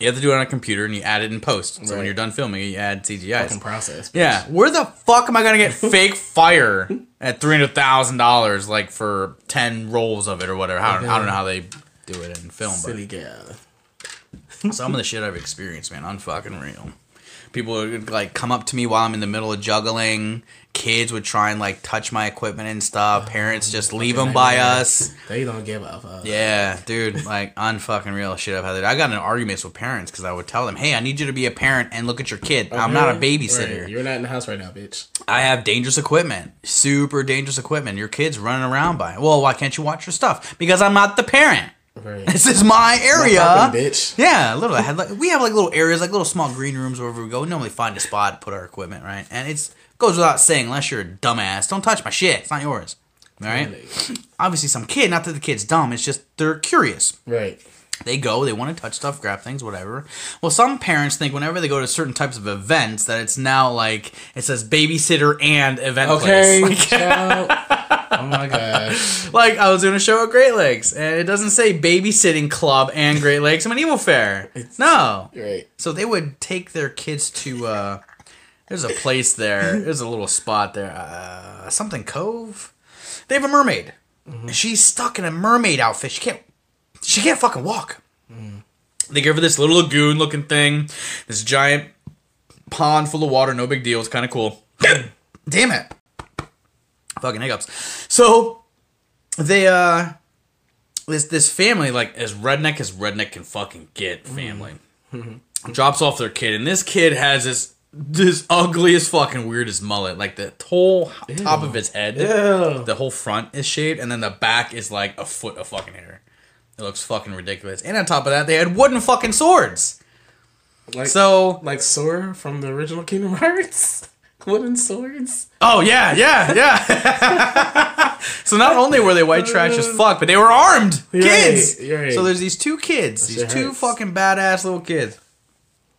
You have to do it on a computer and you add it in post. So when you're done filming, you add CGI. Fucking process. bitch. Yeah, where the fuck am I gonna get (laughs) fake fire at three hundred thousand dollars, like for ten rolls of it or whatever? I don't, I don't know how they do it in film, Silly but some of the shit I've experienced, man, unfucking real. People would like come up to me while I'm in the middle of juggling. Kids would try and like touch my equipment and stuff. Oh, parents just leave them by us. They don't give a fuck. Yeah, dude, like unfucking real shit I've had. I got in arguments with parents because I would tell them, "Hey, I need you to be a parent and look at your kid. I'm not a babysitter." Right. You're not in the house right now, bitch. I have dangerous equipment, super dangerous equipment. Your kid's running around by. it. Well, why can't you watch your stuff? Because I'm not the parent. Right. (laughs) This is my area. Bitch. Yeah, literally. I had like we have like little areas, like little small green rooms wherever we go. We normally find a spot, put our equipment right, and it's goes without saying. Unless you're a dumbass, don't touch my shit. It's not yours. All right. Really. (clears throat) Obviously, some kid. Not that the kid's dumb. It's just they're curious. Right. They go, they want to touch stuff, grab things, whatever. Well, some parents think whenever they go to certain types of events that it's now like it says babysitter and event Okay. (laughs) place. Like, oh my gosh. (laughs) like I was doing a show at Great Lakes, and it doesn't say babysitting club and Great Lakes Medieval Fair. no, Right. so they would take their kids to. uh There's a place there. (laughs) There's a little spot there. Uh, something Cove. They have a mermaid. She's stuck in a mermaid outfit. She can't. She can't fucking walk. They give her this little lagoon looking thing. This giant pond full of water. No big deal. It's kind of cool. (coughs) Damn it. Fucking hiccups. So they uh this this family like as redneck as redneck can fucking get family drops off their kid and this kid has this this ugliest fucking weirdest mullet like the whole top of his head Ew. the whole front is shaved and then the back is like a foot of fucking hair it looks fucking ridiculous and on top of that they had wooden fucking swords Like so like Sora from the original Kingdom (laughs) Hearts. Wooden swords. Oh yeah, yeah, yeah. (laughs) so not only were they white trash as fuck, but they were armed kids. Right, right. So there's these two kids, these two hurts. fucking badass little kids.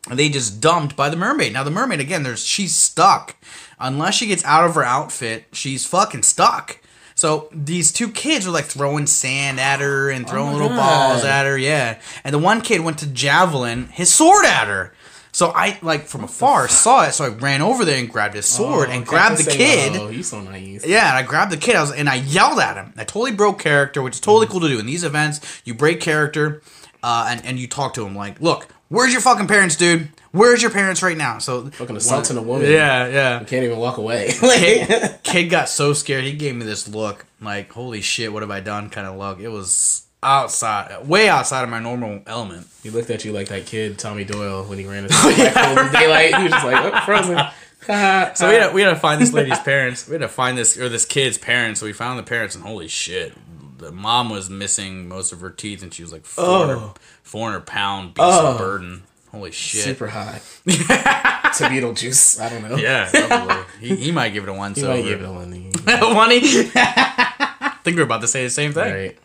They just dumped by the mermaid. Now the mermaid again, there's she's stuck. Unless she gets out of her outfit, she's fucking stuck. So these two kids were like throwing sand at her and throwing my little God. balls at her, yeah. And the one kid went to javelin his sword at her. So I like from afar saw it, so I ran over there and grabbed his sword Oh, and grabbed the kid. Oh, he's so nice. Yeah, and I grabbed the kid. I was and I yelled at him. I totally broke character, which is totally cool to do in these events. You break character. uh, and and you talk to him like, look, where's your fucking parents, dude? Where's your parents right now? So Fucking assaulting a woman. Yeah, yeah. You can't even walk away. (laughs) Kid, kid got so scared. He gave me this look, like, holy shit, what have I done? Kind of look. It was outside, way outside of my normal element. he looked at you like that kid Tommy Doyle when he ran into (laughs) the daylight. He was just like, oh, frozen. (laughs) So we had, to, we had to find this lady's parents. We had to find this or this kid's parents. So we found the parents, and holy shit, the mom was missing most of her teeth, and she was like 400, Oh. 400 pound beast Oh. of burden. Holy shit! super high. (laughs) to Beetlejuice. I don't know. Yeah, probably. he, he might give it a one. He so might give it a one. (laughs) one. (laughs) I think we're about to say the same thing. Right.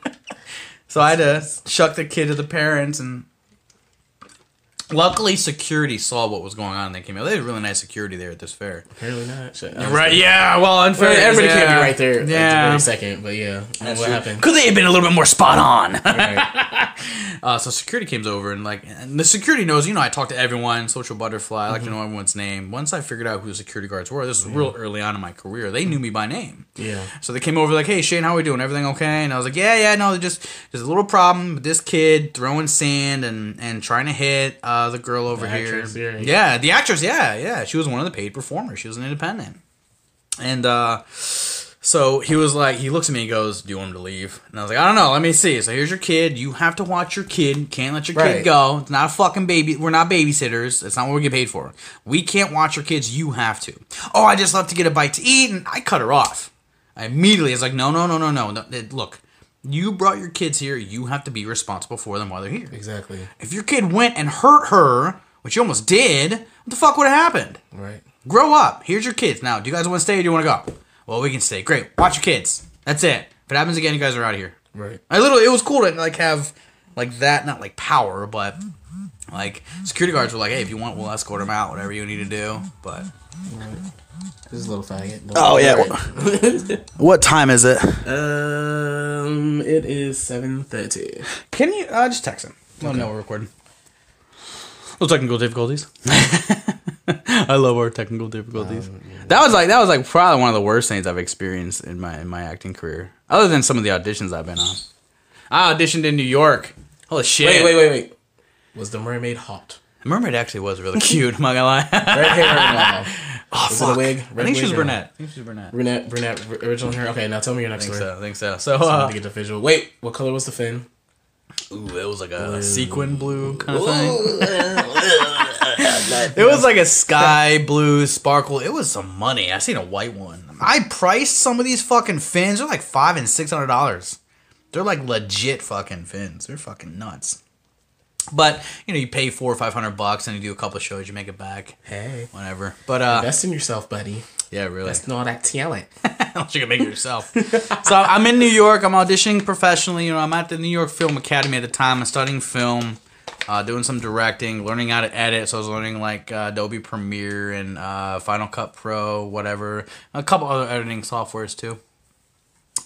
So I had to shuck the kid to the parents, and luckily security saw what was going on. and They came out. They had really nice security there at this fair. Apparently not. Shit. Right? Yeah. Well, unfair. Well, everybody can't be right there at the Yeah. very second, but yeah. That's what happened? Could they have been a little bit more spot on? Right. (laughs) Uh, so security comes over and like, and the security knows. You know, I talked to everyone. Social butterfly. I like to know everyone's name. Once I figured out who the security guards were, this was real early on in my career. They knew me by name. Yeah. So they came over like, "Hey Shane, how are we doing? Everything okay?" And I was like, "Yeah, yeah, no, just there's a little problem with this kid throwing sand and and trying to hit uh, the girl over The here." actress, yeah. yeah, the actress. Yeah, yeah, she was one of the paid performers. She was an independent, and uh, so he was like, he looks at me and goes, "Do you want him to leave?" And I was like, "I don't know. Let me see." So here's your kid. You have to watch your kid. Can't let your kid go. It's not a fucking baby. We're not babysitters. It's not what we get paid for. We can't watch your kids. You have to. Oh, I just love to get a bite to eat, and I cut her off. I immediately was like, no, no, no, no, no. no. it- Look, you brought your kids here. You have to be responsible for them while they're here. Exactly. If your kid went and hurt her, which you almost did, what the fuck would have happened? Right. Grow up. Here's your kids. Now, do you guys want to stay or do you want to go? Well, we can stay. Great. Watch your kids. That's it. If it happens again, you guys are out of here. Right. I literally, it was cool to like have like that, not like power, but like security guards were like, hey, if you want, we'll escort them out, whatever you need to do. But This is a little faggot. Don't Oh, yeah. worry. what time is it? um, it is seven thirty. Can you uh, just text him? Let him know we're recording. No technical difficulties. (laughs) I love our technical difficulties. That was like that was like probably one of the worst things I've experienced in my in my acting career. Other than some of the auditions I've been on. I auditioned in New York. Holy shit! Wait, wait, wait, wait. Was the mermaid hot? The mermaid actually was really cute. I'm not gonna lie. (laughs) Red hair. (laughs) Oh, Was it a wig? I think she was brunette. I think she was brunette. Brunette, brunette, original hair. Okay, now tell me your I next think story. so. I think so. So, So I uh, to get the visual. Wait, what color was the fin? ooh, it was like a, a sequin blue kind of thing. (laughs) It was like a sky blue sparkle. It was some money. I seen a white one. I priced some of these fucking fins. They're like five and six hundred dollars. They're like legit fucking fins. They're fucking nuts. But you know, you pay four or five hundred bucks and you do a couple of shows, you make it back, Hey, whatever. But uh, invest in yourself, buddy. yeah, really. That's not that talent. (laughs) Unless you can make it yourself. (laughs) so I'm in New York. I'm auditioning professionally. You know, I'm at the New York Film Academy at the time. I'm studying film, uh, doing some directing, learning how to edit. So I was learning like uh, Adobe Premiere and uh, Final Cut Pro, whatever. A couple other editing softwares too.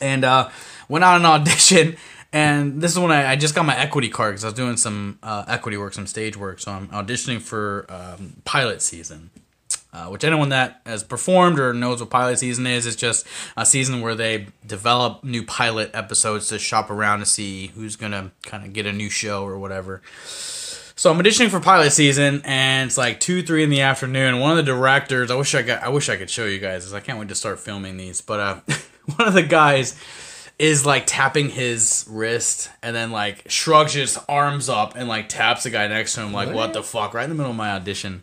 And uh, went on an (laughs) audition. And this is when I, I just got my equity card because I was doing some uh, equity work, some stage work. So I'm auditioning for um, pilot season uh, which anyone that has performed or knows what pilot season is, it's just a season where they develop new pilot episodes to shop around to see who's gonna kind of get a new show or whatever. So I'm auditioning for pilot season, and it's like two, three in the afternoon. One of the directors, I wish I got, I wish I could show you guys. I can't wait to start filming these. But uh, (laughs) one of the guys is like tapping his wrist and then like shrugs his arms up and like taps the guy next to him like what, What? the fuck right in the middle of my audition.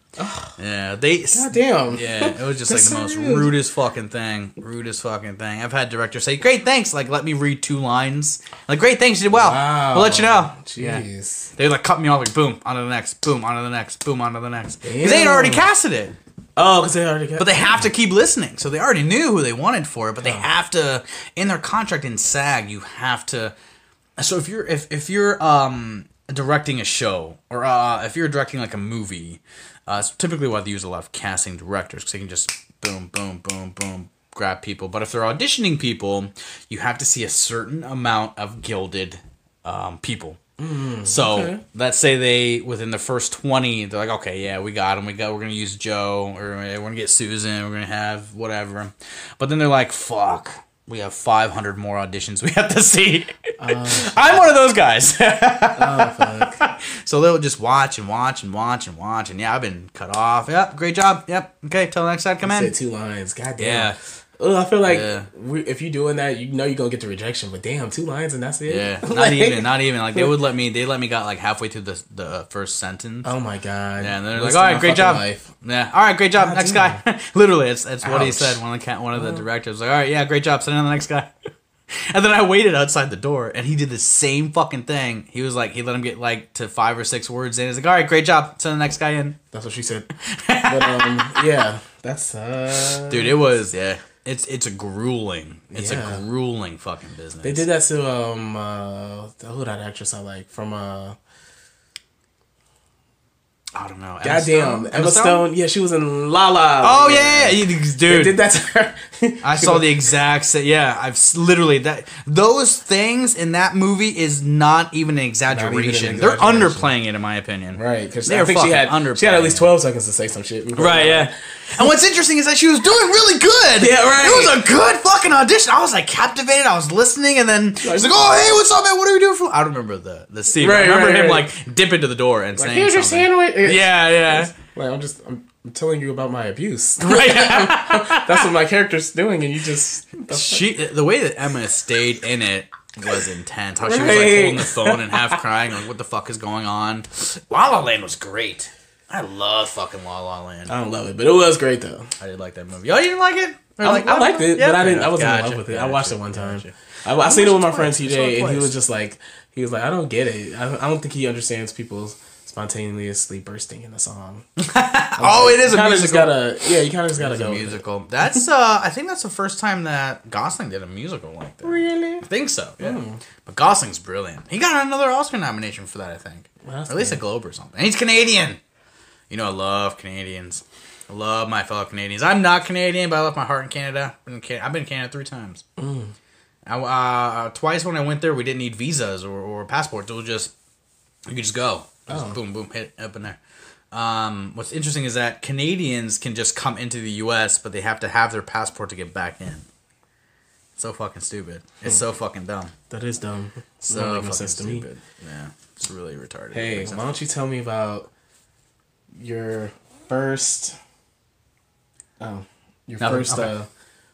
Yeah, they God damn. yeah, it was just like the most rude. rudest fucking thing. Rudest fucking thing. I've had directors say, "Great, thanks." Like, let me read two lines. Like, "Great, thanks, you did well." Wow. We'll let you know. Yeah. Jeez. They like cut me off like boom onto the next, boom onto the next, boom onto the next. Because they had already casted it, Oh, because they already got. but they have to keep listening. So they already knew who they wanted for it, but they have to in their contract in SAG. You have to. So if you're if if you're um directing a show or uh, if you're directing like a movie, uh, it's typically why they use a lot of casting directors because they can just boom boom boom boom grab people. But if they're auditioning people, you have to see a certain amount of gilded um, people. Mm, so okay. let's say they within the first twenty, they're like, okay, yeah, we got him. We got. We're gonna use Joe, or we're gonna get Susan. We're gonna have whatever. But then they're like, fuck. we have 500 more auditions we have to see. Oh, (laughs) I'm one of those guys. (laughs) Oh fuck. so they'll just watch and watch and watch and watch. And yeah, I've been cut off. Yep, great job. Yep, okay, till the next time, come Say in. two lines. God damn. Yeah, Ugh, I feel like Yeah. we, if you're doing that, you know you're gonna get the rejection. But damn, two lines and that's it. yeah. (laughs) Not even, not even. Like they would let me, they let me got like halfway through the the first sentence. Oh my god. Yeah, and they're like, "All right, great job." life. Yeah. All right, great job. God next damn. guy. (laughs) Literally, it's it's what he said. One of the one of the directors was like, "All right, yeah, great job. Send in the next guy." (laughs) and then I waited outside the door, and he did the same fucking thing. He was like, he let him get like to five or six words in. He's like, "All right, great job. Send the next guy in." That's what she said. But um, yeah, that's uh, Dude, it was yeah. It's it's a grueling. It's Yeah. a grueling fucking business. They did that to um, uh, who that actress I like from uh, I don't know. Emma goddamn Stone? Emma Stone. Yeah, she was in La La. Oh yeah, yeah, yeah. They dude. did that to her. (laughs) I saw the exact same. Yeah, I've literally that. Those things in that movie is not even an exaggeration. They're underplaying it, in my opinion. Right, because They're I think she fucking had underplaying she had at least twelve seconds to say some shit. Right, yeah. And what's interesting is that she was doing really good. (laughs) Yeah, right. It was a good fucking audition. I was like captivated. I was listening, and then she's like, "Oh, hey, what's up, man? What are we doing for?" I don't remember the the scene. but I remember right, him right. like dip into the door and saying Here's your something. Sandwich. Yeah, yeah. Like I'm just I'm, I'm telling you about my abuse. (laughs) Right. (laughs) That's what my character's doing, and you just she the way that Emma stayed in it was intense. How she was like holding the phone and half crying, like what the fuck is going on? La La Land was great. I love fucking La La Land. I don't love it, but it was great though. I did like that movie. Oh, you didn't like it? I, like I liked it, Yeah, but I didn't. I wasn't in love with it. I watched it one time. gotcha. I, I seen it with my friend twice. I TJ, and he was just like, he was like, I don't get it. I, I don't think he understands people spontaneously bursting in a song. (laughs) Oh, it is a Kind of musical. just gotta, yeah, you kind of just gotta It's a go. musical. That's uh, I think that's the first time that Gosling did a musical like that. Really? I think so. Yeah. But Gosling's brilliant. He got another Oscar nomination for that, I think, Well, or at least a. Globe or something. And he's Canadian. You know, I love Canadians. I love my fellow Canadians. I'm not Canadian, but I left my heart in Canada. I've been in Canada, I've been Canada three times. I, uh, twice when I went there, we didn't need visas or, or passports. It was just you could just go, just Oh. boom, boom, hit up in there. Um, what's interesting is that Canadians can just come into the U.S., but they have to have their passport to get back in. So fucking stupid. It's so fucking dumb. That is dumb. So fucking sense to me. stupid. Yeah, it's really retarded. Hey, why don't you tell me about your first? Oh, your Nothing, first. okay. uh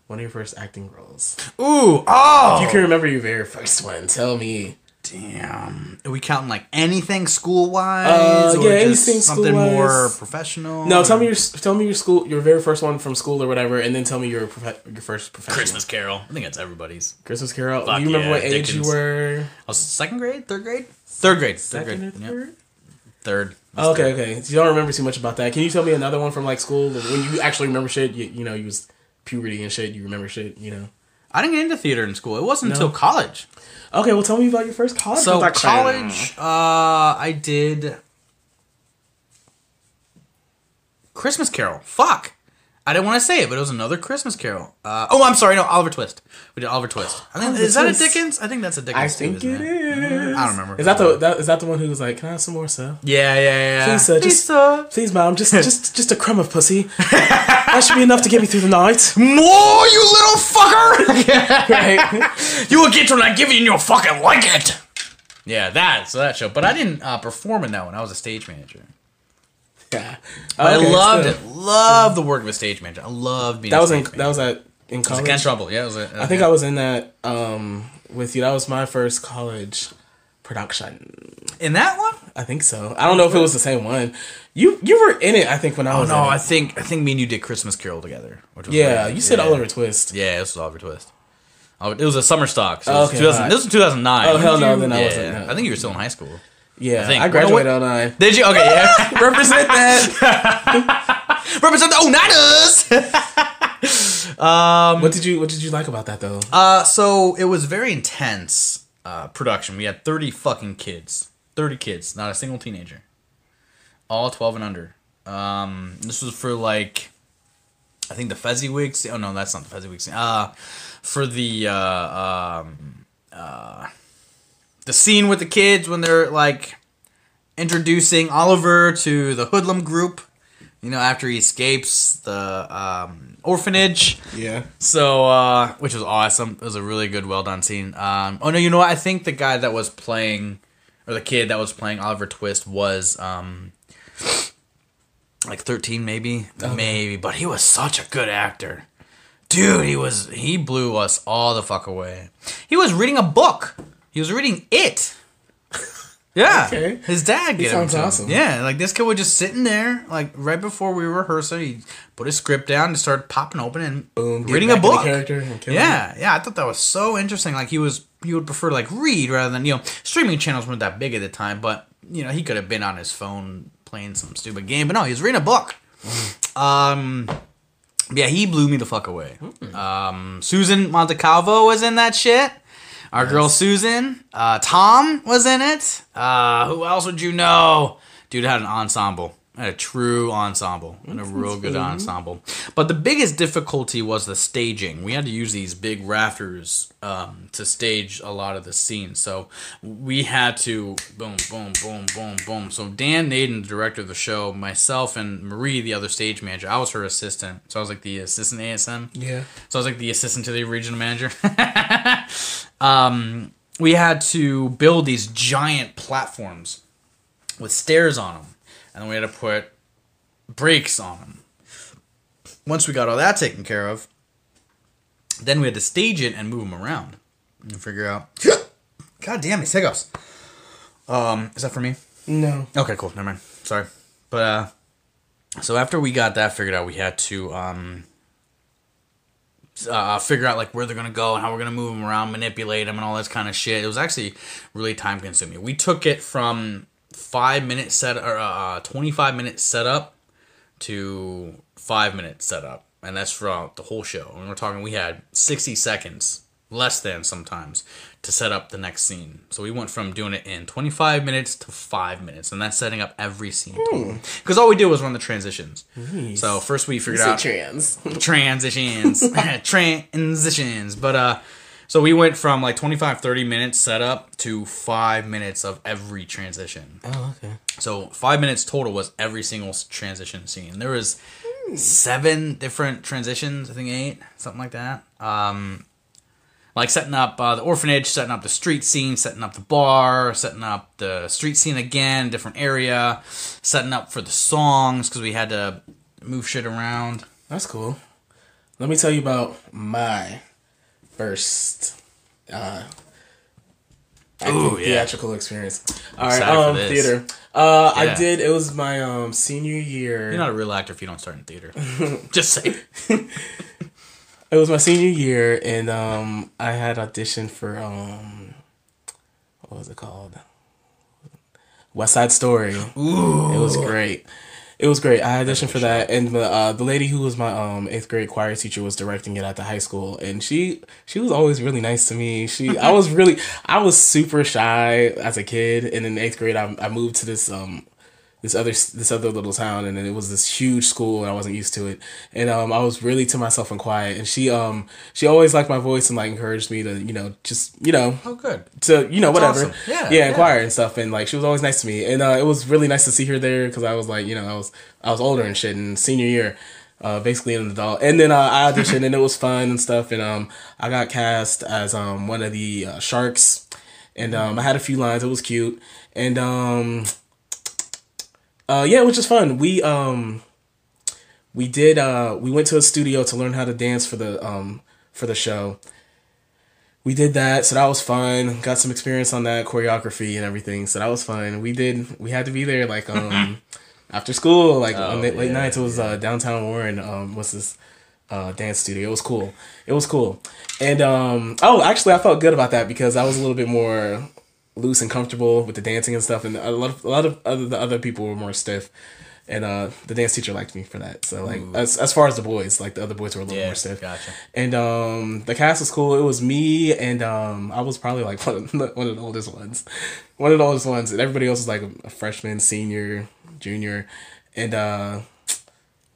one of your first acting roles. Ooh, oh, If You can remember your very first one. Tell me. Damn. Are we counting like anything school wise? Uh, yeah, anything something school-wise. more professional. No, tell me your tell me your school, your very first one from school or whatever, and then tell me your prof- your first professional. Christmas Carol. I think that's everybody's. Christmas Carol. Fuck Do you remember yeah, what age you were? I was second grade, third grade, third grade, third Second or grade, Yep. third? third. Oh, okay, okay. So you don't remember too much about that. Can you tell me another one from like school when you actually remember shit? You, you know, you was puberty and shit. You remember shit. You know. I didn't get into theater in school. It wasn't No. until college. Okay, well, tell me about your first college. So production. college, uh, I did Christmas Carol. Fuck, I didn't want to say it, but it was another Christmas Carol. Uh, oh, I'm sorry, no, Oliver Twist. We did Oliver Twist. I think Oliver is that Twist. a Dickens? I think that's a Dickens. I too, think isn't it is. I don't remember. Is that the that, is that the one who was like, "Can I have some more, sir? Yeah, yeah, yeah. Please, sir, just- sir. Please, ma'am, just (laughs) just just a crumb of pussy. that should be enough to get me through the night." (laughs) More, you little fucker! (laughs) Right? you will get when I give you and you'll fucking like it. Yeah, that so that show. But I didn't uh, perform in that one. I was a stage manager. Yeah. (laughs) I Okay, loved so- it. Loved the work of a stage manager. I loved being. That a was in that was at in college. Against Trouble. Yeah, it was. I think I was in that um, with you. That was my first college production. in that one. I think so. I don't know if it was the same one. You you were in it. I think when I Oh was. no, in it. I think I think me and you did Christmas Carol together. Which was yeah, great. you said yeah. Oliver Twist. Yeah, this was Oliver Twist. It was a summer stock. So Oh, it was okay, 2000, alright. This was 2009. Oh, hell no, then I yeah, wasn't, no. I think you were still in high school. Yeah, I think. I graduated on nine. Did you? Okay, yeah. (laughs) Represent that. (laughs) Represent the Oniners. (laughs) what did you What did you like about that though? Uh, so it was very intense uh, production. We had 30 fucking kids. 30 kids, not a single teenager. All 12 and under. Um, this was for like, I think the Fezziwigs. Oh no, that's not the Fezziwigs. Uh, for the uh, um, uh, the scene with the kids when they're like introducing Oliver to the hoodlum group. You know, after he escapes the um, orphanage. Yeah. So, uh, which was awesome. It was a really good, well done scene. Um, oh no, you know what? I think the guy that was playing, or the kid that was playing Oliver Twist was um, like thirteen, maybe, maybe. But he was such a good actor, dude. He was he blew us all the fuck away. He was reading a book. He was reading it. (laughs) Yeah, Okay. his dad gave sounds him to him. awesome. Yeah, like this kid was just sitting there, like right before we rehearsed. He put his script down and started popping open and Boom. reading a book. character and kill Yeah, yeah, I thought that was so interesting. Like he was, he would prefer to like read rather than you know streaming channels weren't that big at the time, but you know he could have been on his phone playing some stupid game, but no, he was reading a book. Um, yeah, he blew me the fuck away. Um, Susan Montecalvo was in that shit. Our girl Susan, uh, Tom was in it. Uh, who else would you know? Dude had an ensemble, a true ensemble, and a real good ensemble. But the biggest difficulty was the staging. We had to use these big rafters um, to stage a lot of the scenes. So we had to boom, boom, boom, boom, boom. So Dan Naden, the director of the show, myself and Marie, the other stage manager, I was her assistant. So I was like the assistant ASM. Yeah. So I was like the assistant to the regional manager. (laughs) um, we had to build these giant platforms with stairs on them, and then we had to put brakes on them. Once we got all that taken care of, then we had to stage it and move them around and figure out. (coughs) God damn these hiccups. Um, is that for me? No. Okay, cool. Never mind. Sorry, but uh, so after we got that figured out, we had to um, uh, figure out like where they're gonna go and how we're gonna move them around, manipulate them, and all this kind of shit. It was actually really time consuming. We took it from five minute set or uh, twenty five minute setup to five minute setup, and that's throughout the whole show. And we're talking, we had sixty seconds, less than sometimes, to set up the next scene. So we went from doing it in twenty five minutes to five minutes, and that's setting up every scene. Because all we did was run the transitions. So first we figured out trans. (laughs) transitions (laughs) transitions but uh so we went from like 25 30 minutes setup to five minutes of every transition. Oh, okay. so five minutes total was every single transition scene. There was seven different transitions i think eight something like that. Um like setting up uh, the orphanage setting up the street scene setting up the bar setting up the street scene again different area setting up for the songs because we had to move shit around. That's cool. Let me tell you about my first uh, Ooh, yeah. theatrical experience. All right, um, theater. Uh, I did. It was my um senior year. You're not a real actor if you don't start in theater. (laughs) Just say. (laughs) It was my senior year, and um, I had auditioned for um, what was it called? West Side Story. Ooh. It was great. It was great. I auditioned for that, and the uh, the lady who was my um eighth grade choir teacher was directing it at the high school, and she she was always really nice to me. She I was (laughs) really I was super shy as a kid, and in eighth grade I, I moved to this um this other this other little town, and it was this huge school, and I wasn't used to it, and um I was really to myself and quiet, and she um she always liked my voice and like encouraged me to you know just you know Oh, good. to you know whatever. awesome. Yeah, yeah yeah. and stuff and like she was always nice to me. And uh, it was really nice to see her there because i was like you know i was i was older and shit and senior year uh, basically an adult. And then uh, i auditioned and it was fun and stuff and um i got cast as um one of the uh, sharks. And um i had a few lines. It was cute. And um uh yeah it was just fun. We um we did uh we went to a studio to learn how to dance for the um for the show. We did that so that was fun. Got some experience on that choreography and everything so that was fun. We did we had to be there like um (laughs) after school like on late, late yeah, nights. It was uh downtown warren um what's this uh dance studio. It was cool. It was cool. And um oh actually i felt good about that because i was a little bit more loose and comfortable with the dancing and stuff and a lot of a lot of other the other people were more stiff and uh the dance teacher liked me for that so like as, as far as the boys like the other boys were a little Yeah, more stiff gotcha. and um, the cast was cool. It was me and um, I was probably like (laughs) one of, the, one of the oldest ones, one of the oldest ones, and everybody else was like a, freshman, senior, junior, and uh,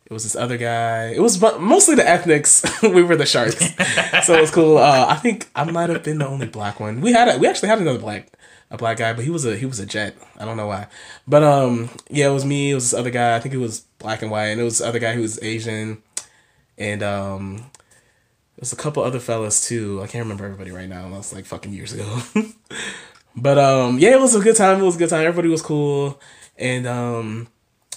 It was this other guy. It was bu- mostly the ethnics. (laughs) we were the sharks, (laughs) so it was cool. Uh, I think I might have been the only black one. We had a, we actually had another black a black guy, but he was a he was a jet. I don't know why, but um yeah, it was me. It was this other guy. I think it was black and white, and it was other guy who was Asian, and um. There's a couple other fellas too. I can't remember everybody right now. That was like fucking years ago. (laughs) but um, yeah, it was a good time. It was a good time. Everybody was cool, and um,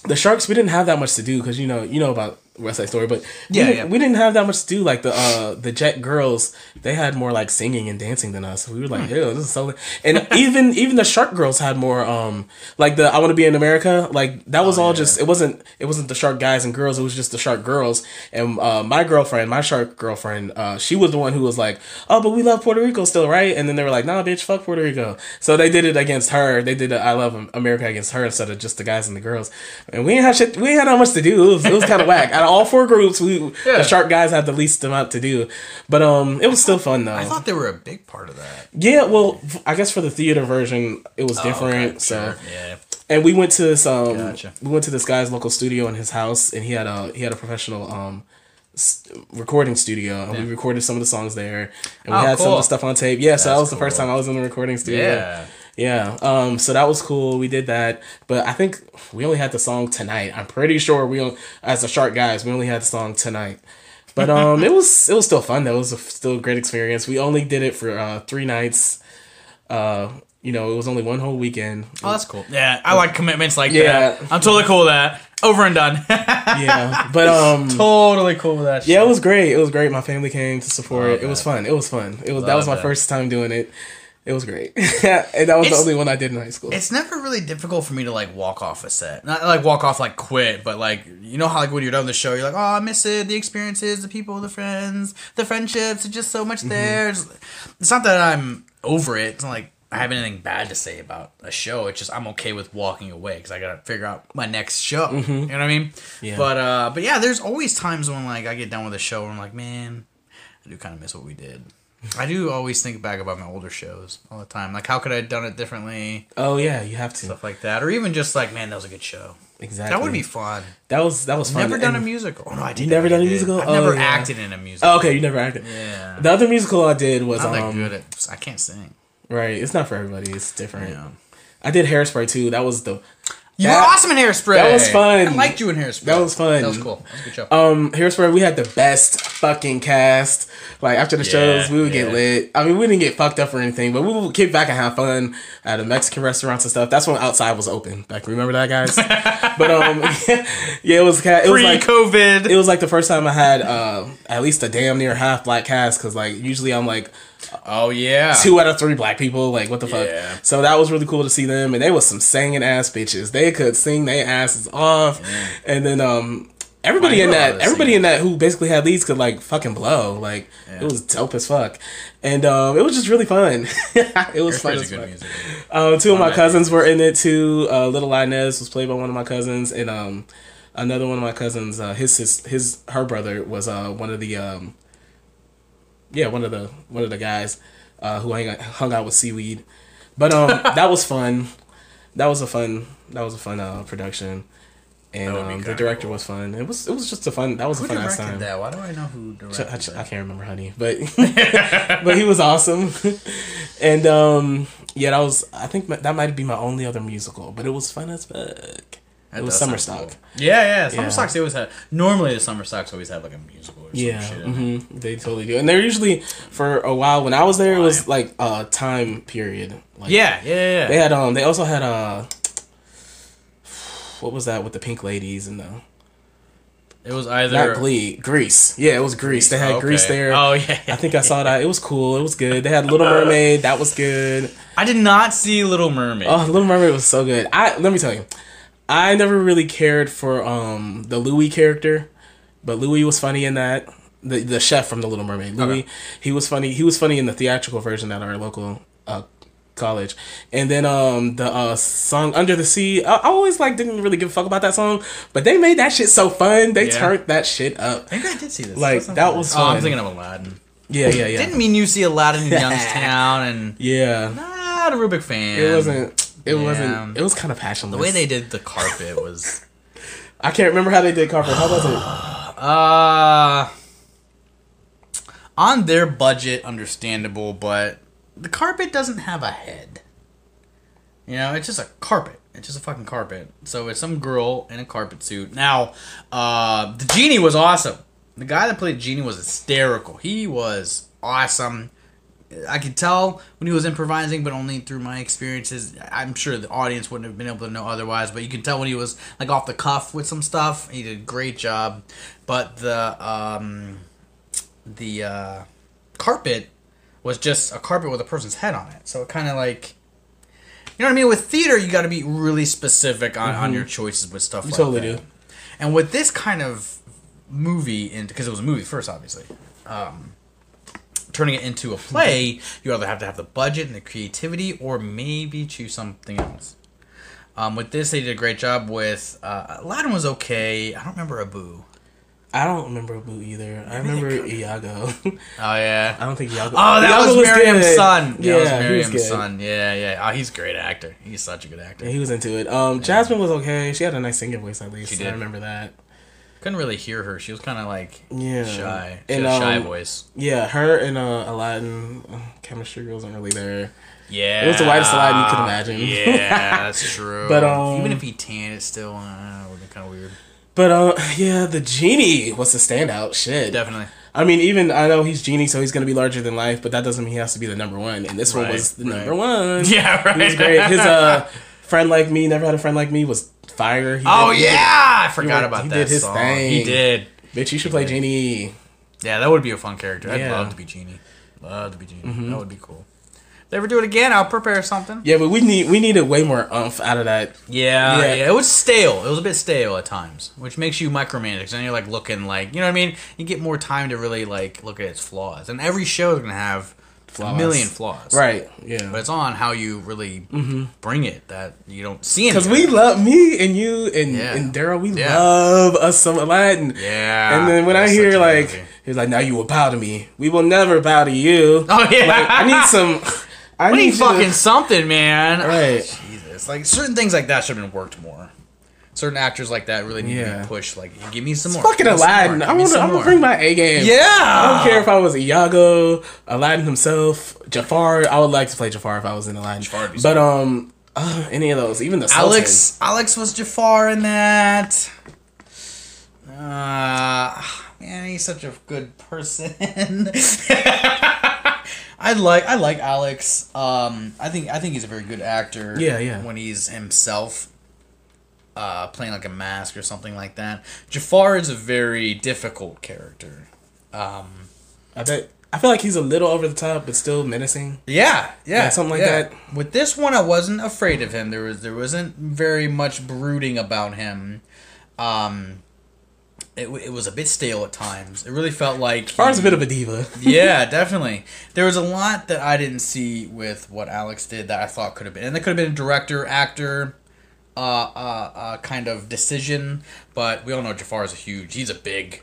the Sharks we didn't have that much to do because you know you know about West Side Story, but we Yeah, didn't, yeah. we didn't have that much to do. Like the uh the Jet girls, they had more like singing and dancing than us. We were like, ew, this is so. And (laughs) even even the Shark girls had more um like the I Want to Be in America. Like that was all yeah. just it wasn't it wasn't the Shark guys and girls. It was just the Shark girls. And uh, my girlfriend, my Shark girlfriend, uh, she was the one who was like, oh, but we love Puerto Rico still, right? And then they were like, nah, bitch, fuck Puerto Rico. So they did it against her. They did I Love America against her instead of just the guys and the girls. And we ain't had shit. We had that much to do. It was, it was kind of (laughs) whack. Out of all four groups, we Yeah. the Shark guys had the least amount to do. But um, it was still fun though. I thought they were a big part of that. yeah, well, I guess for the theater version, it was different. Oh, Okay, so sure, yeah. and we went to this um Gotcha. we went to this guy's local studio in his house and he had a he had a professional um recording studio and we recorded some of the songs there and we Oh, had some of the stuff on tape yeah so that That's was the first time I was in the recording studio Yeah. Yeah um so that was cool we did that but I think we only had the song tonight I'm pretty sure we as the shark guys we only had the song tonight but um it was it was still fun though it was a, still a great experience we only did it for uh three nights uh you know it was only one whole weekend Oh, that's cool. Yeah, I like commitments like Yeah. that. I'm totally cool with that. Over and done. (laughs) yeah but um totally cool with that. Shit. Yeah, it was great. It was great. My family came to support. Love It was fun. It was fun. It was that was my that. first time doing it. It was great, (laughs) and that was the only one I did in high school. It's never really difficult for me to like walk off a set. Not like walk off like quit, but like you know how like when you're done with the show, you're like, oh, I miss it, the experiences, the people, the friends, the friendships. It's just so Mm-hmm. much there. It's, it's not that I'm over it. It's not like I have anything bad to say about a show. It's just I'm okay with walking away because I gotta figure out my next show. You know what I mean? Mm-hmm. Yeah. But uh, but yeah, there's always times when like I get done with a show and I'm like, man, I do kind of miss what we did. I do always think back about my older shows all the time. Like, how could I have done it differently? oh yeah, you have to stuff like that, or even just like, man, that was a good show. exactly. That would be fun. that was that was fun. Never done a musical. Oh no, I did. You never done a musical? I've Oh, never yeah. acted in a musical. Oh, okay, you never acted. Yeah, The other musical I did was not um good at. I can't sing. right. It's not for everybody. It's different. Yeah. I did Hairspray too. That was the You That- were awesome in Hairspray. that was fun. I liked you in Hairspray. That was fun. That was cool. That was a good show. um Hairspray. We had the best fucking cast. Like after the Yeah, shows, we would get lit. I mean, we didn't get fucked up or anything, but we would kick back and have fun at the Mexican restaurants and stuff. That's when outside was open. Back, remember that, guys? (laughs) but um, (laughs) yeah, it was it was like Pre-COVID. it was like the first time I had uh, at least a damn near half black cast because like usually I'm like oh yeah. two out of three black people. Like what the fuck? Yeah. So that was really cool to see them, and they was some singing ass bitches. They could sing their asses off, and then um. Everybody in that, everybody in that who basically had leads could like fucking blow. Like Yeah. it was dope as fuck, and um, it was just really fun. (laughs) it was fun as fuck. music. Um, two of my One of my cousins were in it too. Uh, Little Inez was played by one of my cousins, and um, another one of my cousins, uh, his sis, his her brother was uh one of the um, yeah, one of the one of the guys uh, who hung out, hung out with seaweed. But um, (laughs) that was fun. That was a fun. That was a fun uh, production, and That would be um, the director cool. was fun. It was it was just a fun. That was Who a fun ass directed time. that? Why do I know who directed I, I that? can't remember, honey, but (laughs) but he was awesome, (laughs) and um, yeah, that was I think that might be my only other musical, but it was fun as fuck. That it was does Summer Stock. cool. Yeah, yeah. Summer Yeah. stocks they always have. Normally, the summer stocks always have like a musical or Yeah, some shit. in it. hmm they totally do, and they're usually for a while. When I was there, it was like a time period. Like, Yeah, yeah, yeah. they had um, they also had uh, what was that with the pink ladies and the It was either not Glee, Grease. Yeah, it was Grease. They had Okay. Grease there. Oh yeah. I think I saw that. It was cool. It was good. They had Little (laughs) Mermaid. That was good. I did not see Little Mermaid. Oh, Little Mermaid was so good. I let me tell you, I never really cared for um the Louis character, but Louis was funny in that. The the chef from the Little Mermaid, Louis, Okay. he was funny. He was funny in the theatrical version at our local uh, college. And then um the uh song Under the Sea, I, I always like didn't really give a fuck about that song, but they made that shit so fun. They Yeah. turned that shit up. I think I did see this. Like, that was Oh, I'm fun. thinking of Aladdin. Yeah, yeah, yeah. Didn't mean you see Aladdin in (laughs) Youngstown and yeah. not a real big fan. It wasn't it Yeah. wasn't it was kind of passionless. the way they did the carpet was. (laughs) I can't remember how they did carpet. How was it? (sighs) Uh, on their budget, understandable, but the carpet doesn't have a head. You know, it's just a carpet. It's just a fucking carpet. So it's some girl in a carpet suit. Now, uh, the genie was awesome. The guy that played genie was hysterical. He was awesome. I could tell when he was improvising, but only through my experiences. I'm sure the audience wouldn't have been able to know otherwise, but you can tell when he was like off the cuff with some stuff. He did a great job. But the um, the uh, carpet was just a carpet with a person's head on it. So it kind of like, you know what I mean? With theater, you got to be really specific on, on your choices with stuff. You like totally that. do. And with this kind of movie, and because it was a movie first, obviously, um, turning it into a play, you either have to have the budget and the creativity, or maybe choose something else. Um, with this, they did a great job with uh, Aladdin was okay. I don't remember Abu. I don't remember Abu either. I remember Iago. (laughs) Oh yeah. I don't think Iago. Oh, that Iago was Miriam's good. son. Yeah, Yeah, that was was Miriam's son. Yeah, yeah. Oh, he's a great actor. He's such a good actor. Yeah, he was into it. Um, Jasmine was okay. She had a nice singing voice at least. She I did. remember that. Couldn't really hear her. She was kind of like Yeah. shy. She And, had a shy um, voice. Yeah, her and uh, Aladdin uh, chemistry wasn't really there. Yeah, it was the whitest Aladdin you could imagine. Yeah, (laughs) that's true. But, um, even if he tanned, it still uh, would be kind of weird. But uh, yeah, the genie was the standout. Shit. Definitely. I mean, even I know he's genie, so he's gonna be larger than life, but that doesn't mean he has to be the number one. And this one was the right. number one. (laughs) Yeah, right. He was great. His uh, (laughs) friend like me, never had a friend like me, was fire. He oh did- he did- yeah, I forgot he about did that He did his song. thing. He did. bitch, you should play genie. Yeah, that would be a fun character. I'd Yeah. love to be Genie. Love to be Genie. Mm-hmm. That would be cool. If they ever do it again, I'll prepare something. Yeah, but we need we needed way more umph out of that. Yeah, Yeah. yeah, It was stale. It was a bit stale at times, which makes you micromanage. And you're like looking like, you know what I mean? You get more time to really like look at its flaws. And every show is gonna have Flaws. a million flaws. Right. Yeah. But it's on how you really mm-hmm. bring it that you don't see Because we love me and you and, Yeah. and Daryl. We Yeah. love us some Aladdin. Yeah. And then when I hear like movie. he's like, now you will bow to me. We will never bow to you. Oh yeah. Like, I need some. (laughs) I I need need you to- fucking something, man. Right. Jesus. Like certain things like that should have been worked more. Certain actors like that really need to be pushed. Like, give me some more. Fucking Aladdin. I want to. some I'm gonna bring my A game. Yeah. I don't care if I was Iago, Aladdin himself, Jafar. I would like to play Jafar if I was in Aladdin. Jafar would be but um, uh, any of those, even the Sultan. Alex Alex was Jafar in that. Uh, man, he's such a good person. (laughs) I like I like Alex. Um, I think I think he's a very good actor. Yeah, yeah. When he's himself, uh, playing like a mask or something like that. Jafar is a very difficult character. Um, I bet. I feel like he's a little over the top, but still menacing. Yeah, yeah, Yeah, something like yeah. that. With this one, I wasn't afraid of him. There was there wasn't very much brooding about him. Um, it, it was a bit stale at times. It really felt like Jafar's a bit of a diva. (laughs) yeah, definitely. There was a lot that I didn't see with what Alex did that I thought could have been, and that could have been a director, actor, uh, uh, uh, kind of decision. But we all know Jafar is a huge. He's a big.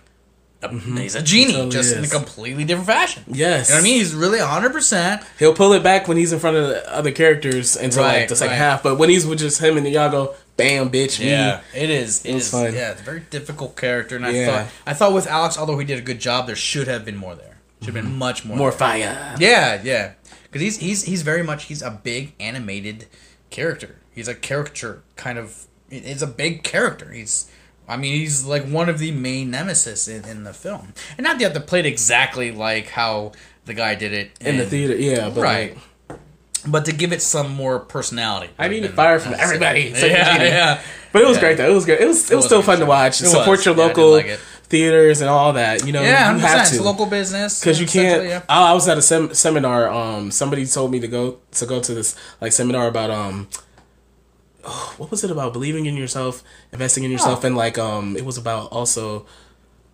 a- He's a genie, totally just in a completely different fashion. Yes. You know what I mean? He's really hundred percent. He'll pull it back when he's in front of the other characters until like the second right. half. But when he's with just him and Iago, bam, bitch, me. Yeah, it is. It was is. fun. Yeah, it's a very difficult character, and I thought I thought with Alex, although he did a good job, there should have been more there. Should have been much more. More there. fire. Yeah, yeah. Because he's he's he's very much he's a big animated character. He's a caricature kind of. it- It's a big character. He's. I mean, he's like one of the main nemesis in, in the film, and not that they played exactly like how the guy did it In the theater, yeah, but right? like, But to give it some more personality. I mean, fire from everybody. (laughs) Yeah, except for Genie. yeah. But it was Yeah. great though. It was good. It was it, was was still fun good to watch. It Support was. your Yeah, local like it. theaters and all that. You know, Yeah, you 100%. have It's to local business. because you can't. yeah. I I was at a sem- seminar. Um, somebody told me to go to go to this like seminar about um. Oh, (sighs) what was it about? Believing in yourself, investing in yourself, Oh. and like um, it was about also.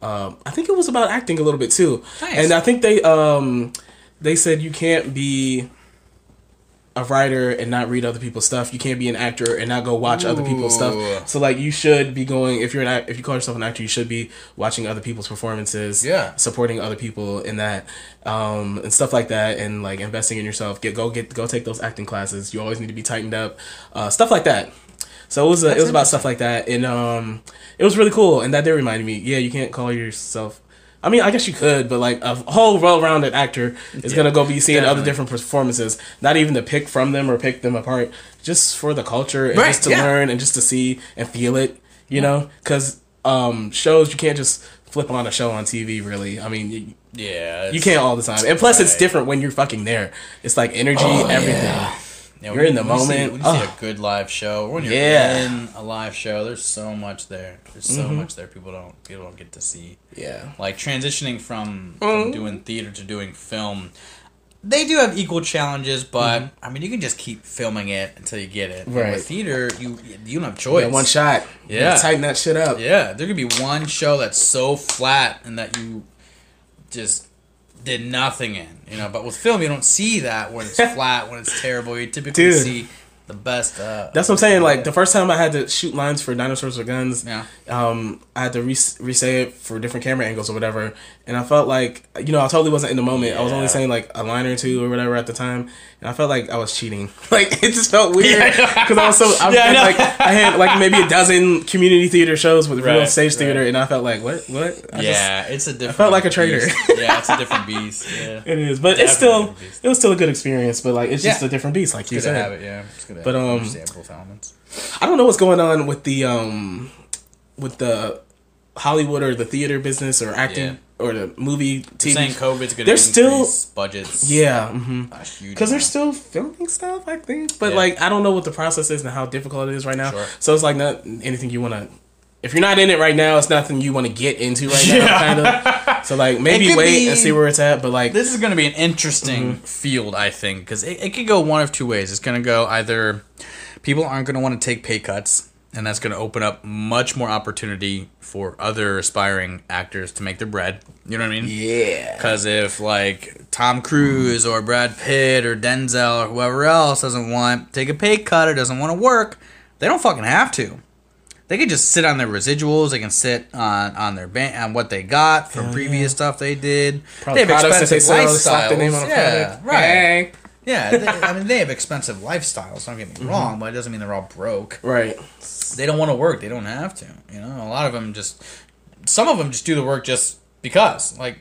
Um, I think it was about acting a little bit too, Nice. and I think they um, they said you can't be a writer and not read other people's stuff. You can't be an actor and not go watch other people's stuff. So like you should be going if you're an act, if you call yourself an actor, you should be watching other people's performances. Yeah. supporting other people in that um, and stuff like that, and like investing in yourself. Get go get go take those acting classes. You always need to be tightened up, uh, stuff like that. So it was a, it was about stuff like that, and um, it was really cool. And that did remind me, yeah, you can't call yourself. I mean, I guess you could, but like a whole well-rounded actor is gonna go be seeing other different performances, not even to pick from them or pick them apart, just for the culture and Right, just to yeah. learn and just to see and feel it, you know? Because um, shows you can't just flip on a show on TV. Really, I mean, you, Yeah, you can't all the time, and plus it's different when you're fucking there. It's like energy, everything. Yeah, You're in the you see- moment. when you see a good live show, or when you're Yeah. in a live show, there's so much there. There's so much there people don't people don't get to see. Yeah. Like transitioning from, Mm. from doing theater to doing film, they do have equal challenges, but I mean, you can just keep filming it until you get it. And Mm-hmm. Right. With theater, you you don't have choice. Yeah, one shot. Yeah. tighten that shit up. Yeah, there could be one show that's so flat and that you just did nothing in, you know. But with film, you don't see that when it's (laughs) flat, when it's terrible. You typically Dude. see the best. Uh, That's what I'm saying. Like the first time I had to shoot lines for dinosaurs with guns, Yeah. um, I had to re- say it for different camera angles or whatever, and I felt like you know I totally wasn't in the moment. I was only saying like a line or two or whatever at the time, and I felt like I was cheating. (laughs) Like it just felt weird because I was so (laughs) I, Yeah, I had, know. like I had like maybe a dozen community theater shows with real Right, stage theater, right. and I felt like what what I just- yeah, it's a different. I felt like a traitor. beast. (laughs) yeah, it's a different beast. Yeah, it is, but it's still Definitely a beast. it was still a good experience. But like it's just Yeah. a different beast, like you said. have it. Yeah, it's good But, um, understand both elements. I don't know what's going on with the um with the Hollywood or the theater business or acting Yeah. or the movie TV. Saying COVID's going to they're still- budgets. yeah, mm-hmm. because they're still filming stuff, I think. But Yeah. like, I don't know what the process is and how difficult it is right now. Sure. So it's like not anything you want to. If you're not in it right now, it's nothing you want to get into right now. Yeah. Kind of. So like, maybe wait be- and see where it's at. But like, this is going to be an interesting Mm-hmm. field, I think, because it, it could go one of two ways. It's going to go either people aren't going to want to take pay cuts, and that's going to open up much more opportunity for other aspiring actors to make their bread. You know what I mean? yeah, Because if like Tom Cruise or Brad Pitt or Denzel or whoever else doesn't want take a pay cut or doesn't want to work, they don't fucking have to. They can just sit on their residuals. They can sit on on their ban- on what they got from Hell previous yeah. stuff they did. Probably products that they sell, lifestyles. slap the name on a yeah, product. right. Hey. Yeah, they, I mean they have expensive lifestyles. Don't get me Mm-hmm. wrong, but it doesn't mean they're all broke. Right. They don't want to work. They don't have to. You know, a lot of them just. Some of them just do the work just because, like,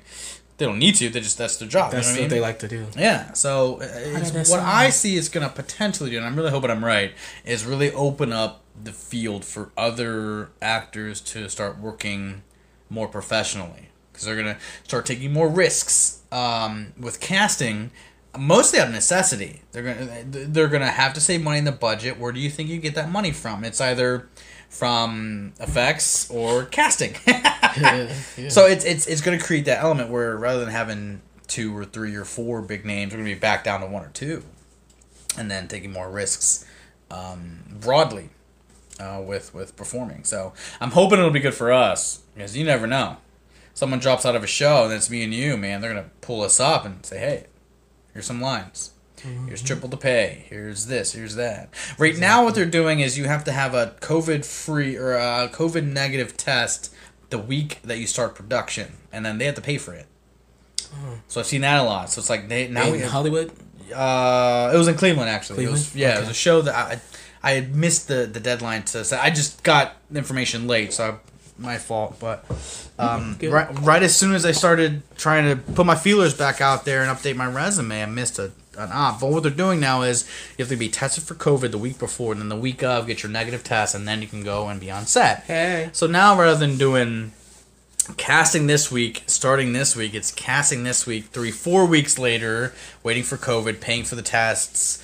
they don't need to. They just that's their job. That's you know what, I what mean? they like to do. Yeah, so uh, what? I see is gonna potentially do, and I'm really hoping I'm right, is really open up the field for other actors to start working more professionally because they're gonna start taking more risks um, with casting, mostly out of necessity. They're gonna they're gonna have to save money in the budget. Where do you think you get that money from? It's either from effects or casting. Yeah, (laughs) yeah. So it's it's it's going to create that element where rather than having two or three or four big names, we're going to be back down to one or two, and then taking more risks um, broadly uh, with with performing. So I'm hoping it'll be good for us because you never know. Someone drops out of a show and it's me and you, man. They're gonna pull us up and say, "Hey, here's some lines. Here's triple to pay. Here's this. Here's that." Right now, what they're doing is you have to have a COVID free or a COVID negative test the week that you start production, and then they have to pay for it. So I've seen that a lot. So it's like they now we in have, Hollywood. uh, it was in Cleveland actually. It was, Cleveland? yeah, it was a show that I I had missed the the deadline to. So I just got information late, so I, my fault. But um, (laughs) right right as soon as I started trying to put my feelers back out there and update my resume, I missed a an op. But what they're doing now is you have to be tested for COVID the week before, and then the week of get your negative test, and then you can go and be on set. Hey. So now rather than doing casting this week, starting this week, it's casting this week, three, four weeks later, waiting for COVID, paying for the tests,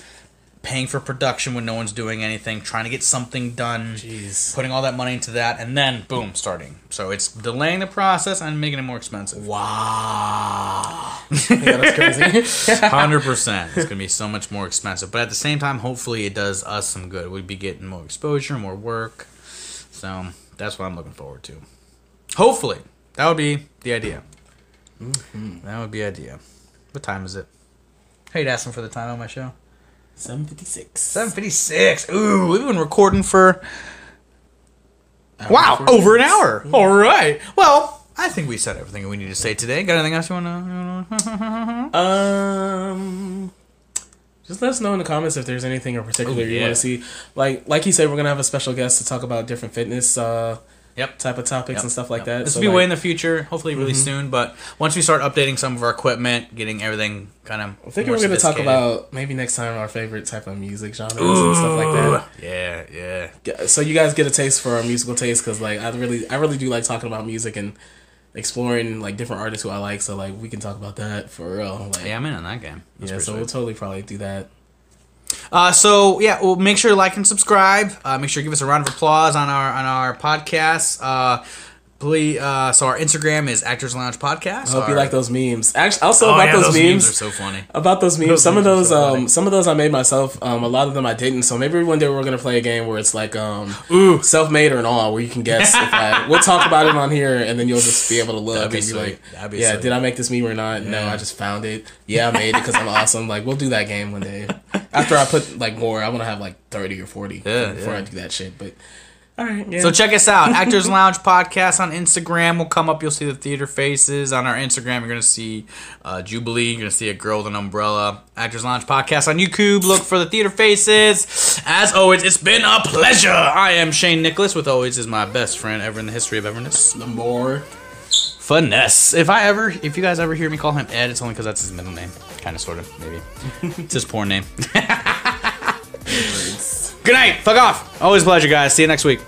paying for production when no one's doing anything, trying to get something done, Jeez. putting all that money into that, and then boom, starting. So it's delaying the process and making it more expensive. Wow. yeah, that's crazy. (laughs) Hundred percent. It's gonna be so much more expensive, but at the same time, hopefully, it does us some good. We'd be getting more exposure, more work. So that's what I'm looking forward to. Hopefully, that would be the idea. Mm-hmm. That would be the idea. What time is it? Hey, you asking for the time on my show? Seven fifty six. Seven fifty six. Ooh, we've been recording for wow over an hour. All right. Well, I think we said everything we need to say today. Got anything else you wanna? You (laughs) Um, just let us know in the comments if there's anything in particular Ooh, you want to see. Like like you said, we're gonna have a special guest to talk about different fitness uh, Yep. type of topics Yep, and stuff like yep. that. This So, will be like, way in the future, hopefully really mm-hmm. soon. But once we start updating some of our equipment, getting everything kind of. I think we're gonna talk about maybe next time our favorite type of music genres and stuff like that. Yeah, yeah. Yeah, So you guys get a taste for our musical taste because like I really I really do like talking about music and exploring like different artists who I like. So like we can talk about that for real. Like, Yeah, I'm in on that game. That's yeah. So sweet. we'll totally probably do that. Uh, so yeah, well, make sure to like and subscribe. Uh, make sure to give us a round of applause on our on our podcast. Uh, please, uh, so our Instagram is Actors Lounge Podcast. I hope you like those memes. Actually, also Oh, about yeah, those, memes. are so funny. about those memes. Those some of memes are those, so um, some of those I made myself. Um, a lot of them I didn't. So maybe one day we're gonna play a game where it's like, um, Ooh. self-made or not, where you can guess. if I, (laughs) we'll talk about it on here, and then you'll just be able to look and be sweet. like, be yeah, sweet. did I make this meme or not? No, I just found it. Yeah, I made it because I'm awesome. Like we'll do that game one day. (laughs) After I put like more, I want to have like thirty or forty Yeah, before yeah. I do that shit. But all right, yeah. So check us out, (laughs) Actors Lounge Podcast on Instagram We'll come up. You'll see the theater faces on our Instagram. You're gonna see uh, Jubilee. You're gonna see a girl with an umbrella. Actors Lounge Podcast on YouTube. Look for the theater faces. As always, it's been a pleasure. I am Shane Nicholas. With always is my best friend ever in the history of everness, the more Finesse. If I ever, if you guys ever hear me call him Ed, it's only because that's his middle name. Kind of, sort of, maybe. it's his porn name. (laughs) Good night. Fuck off. Always a pleasure, guys. See you next week.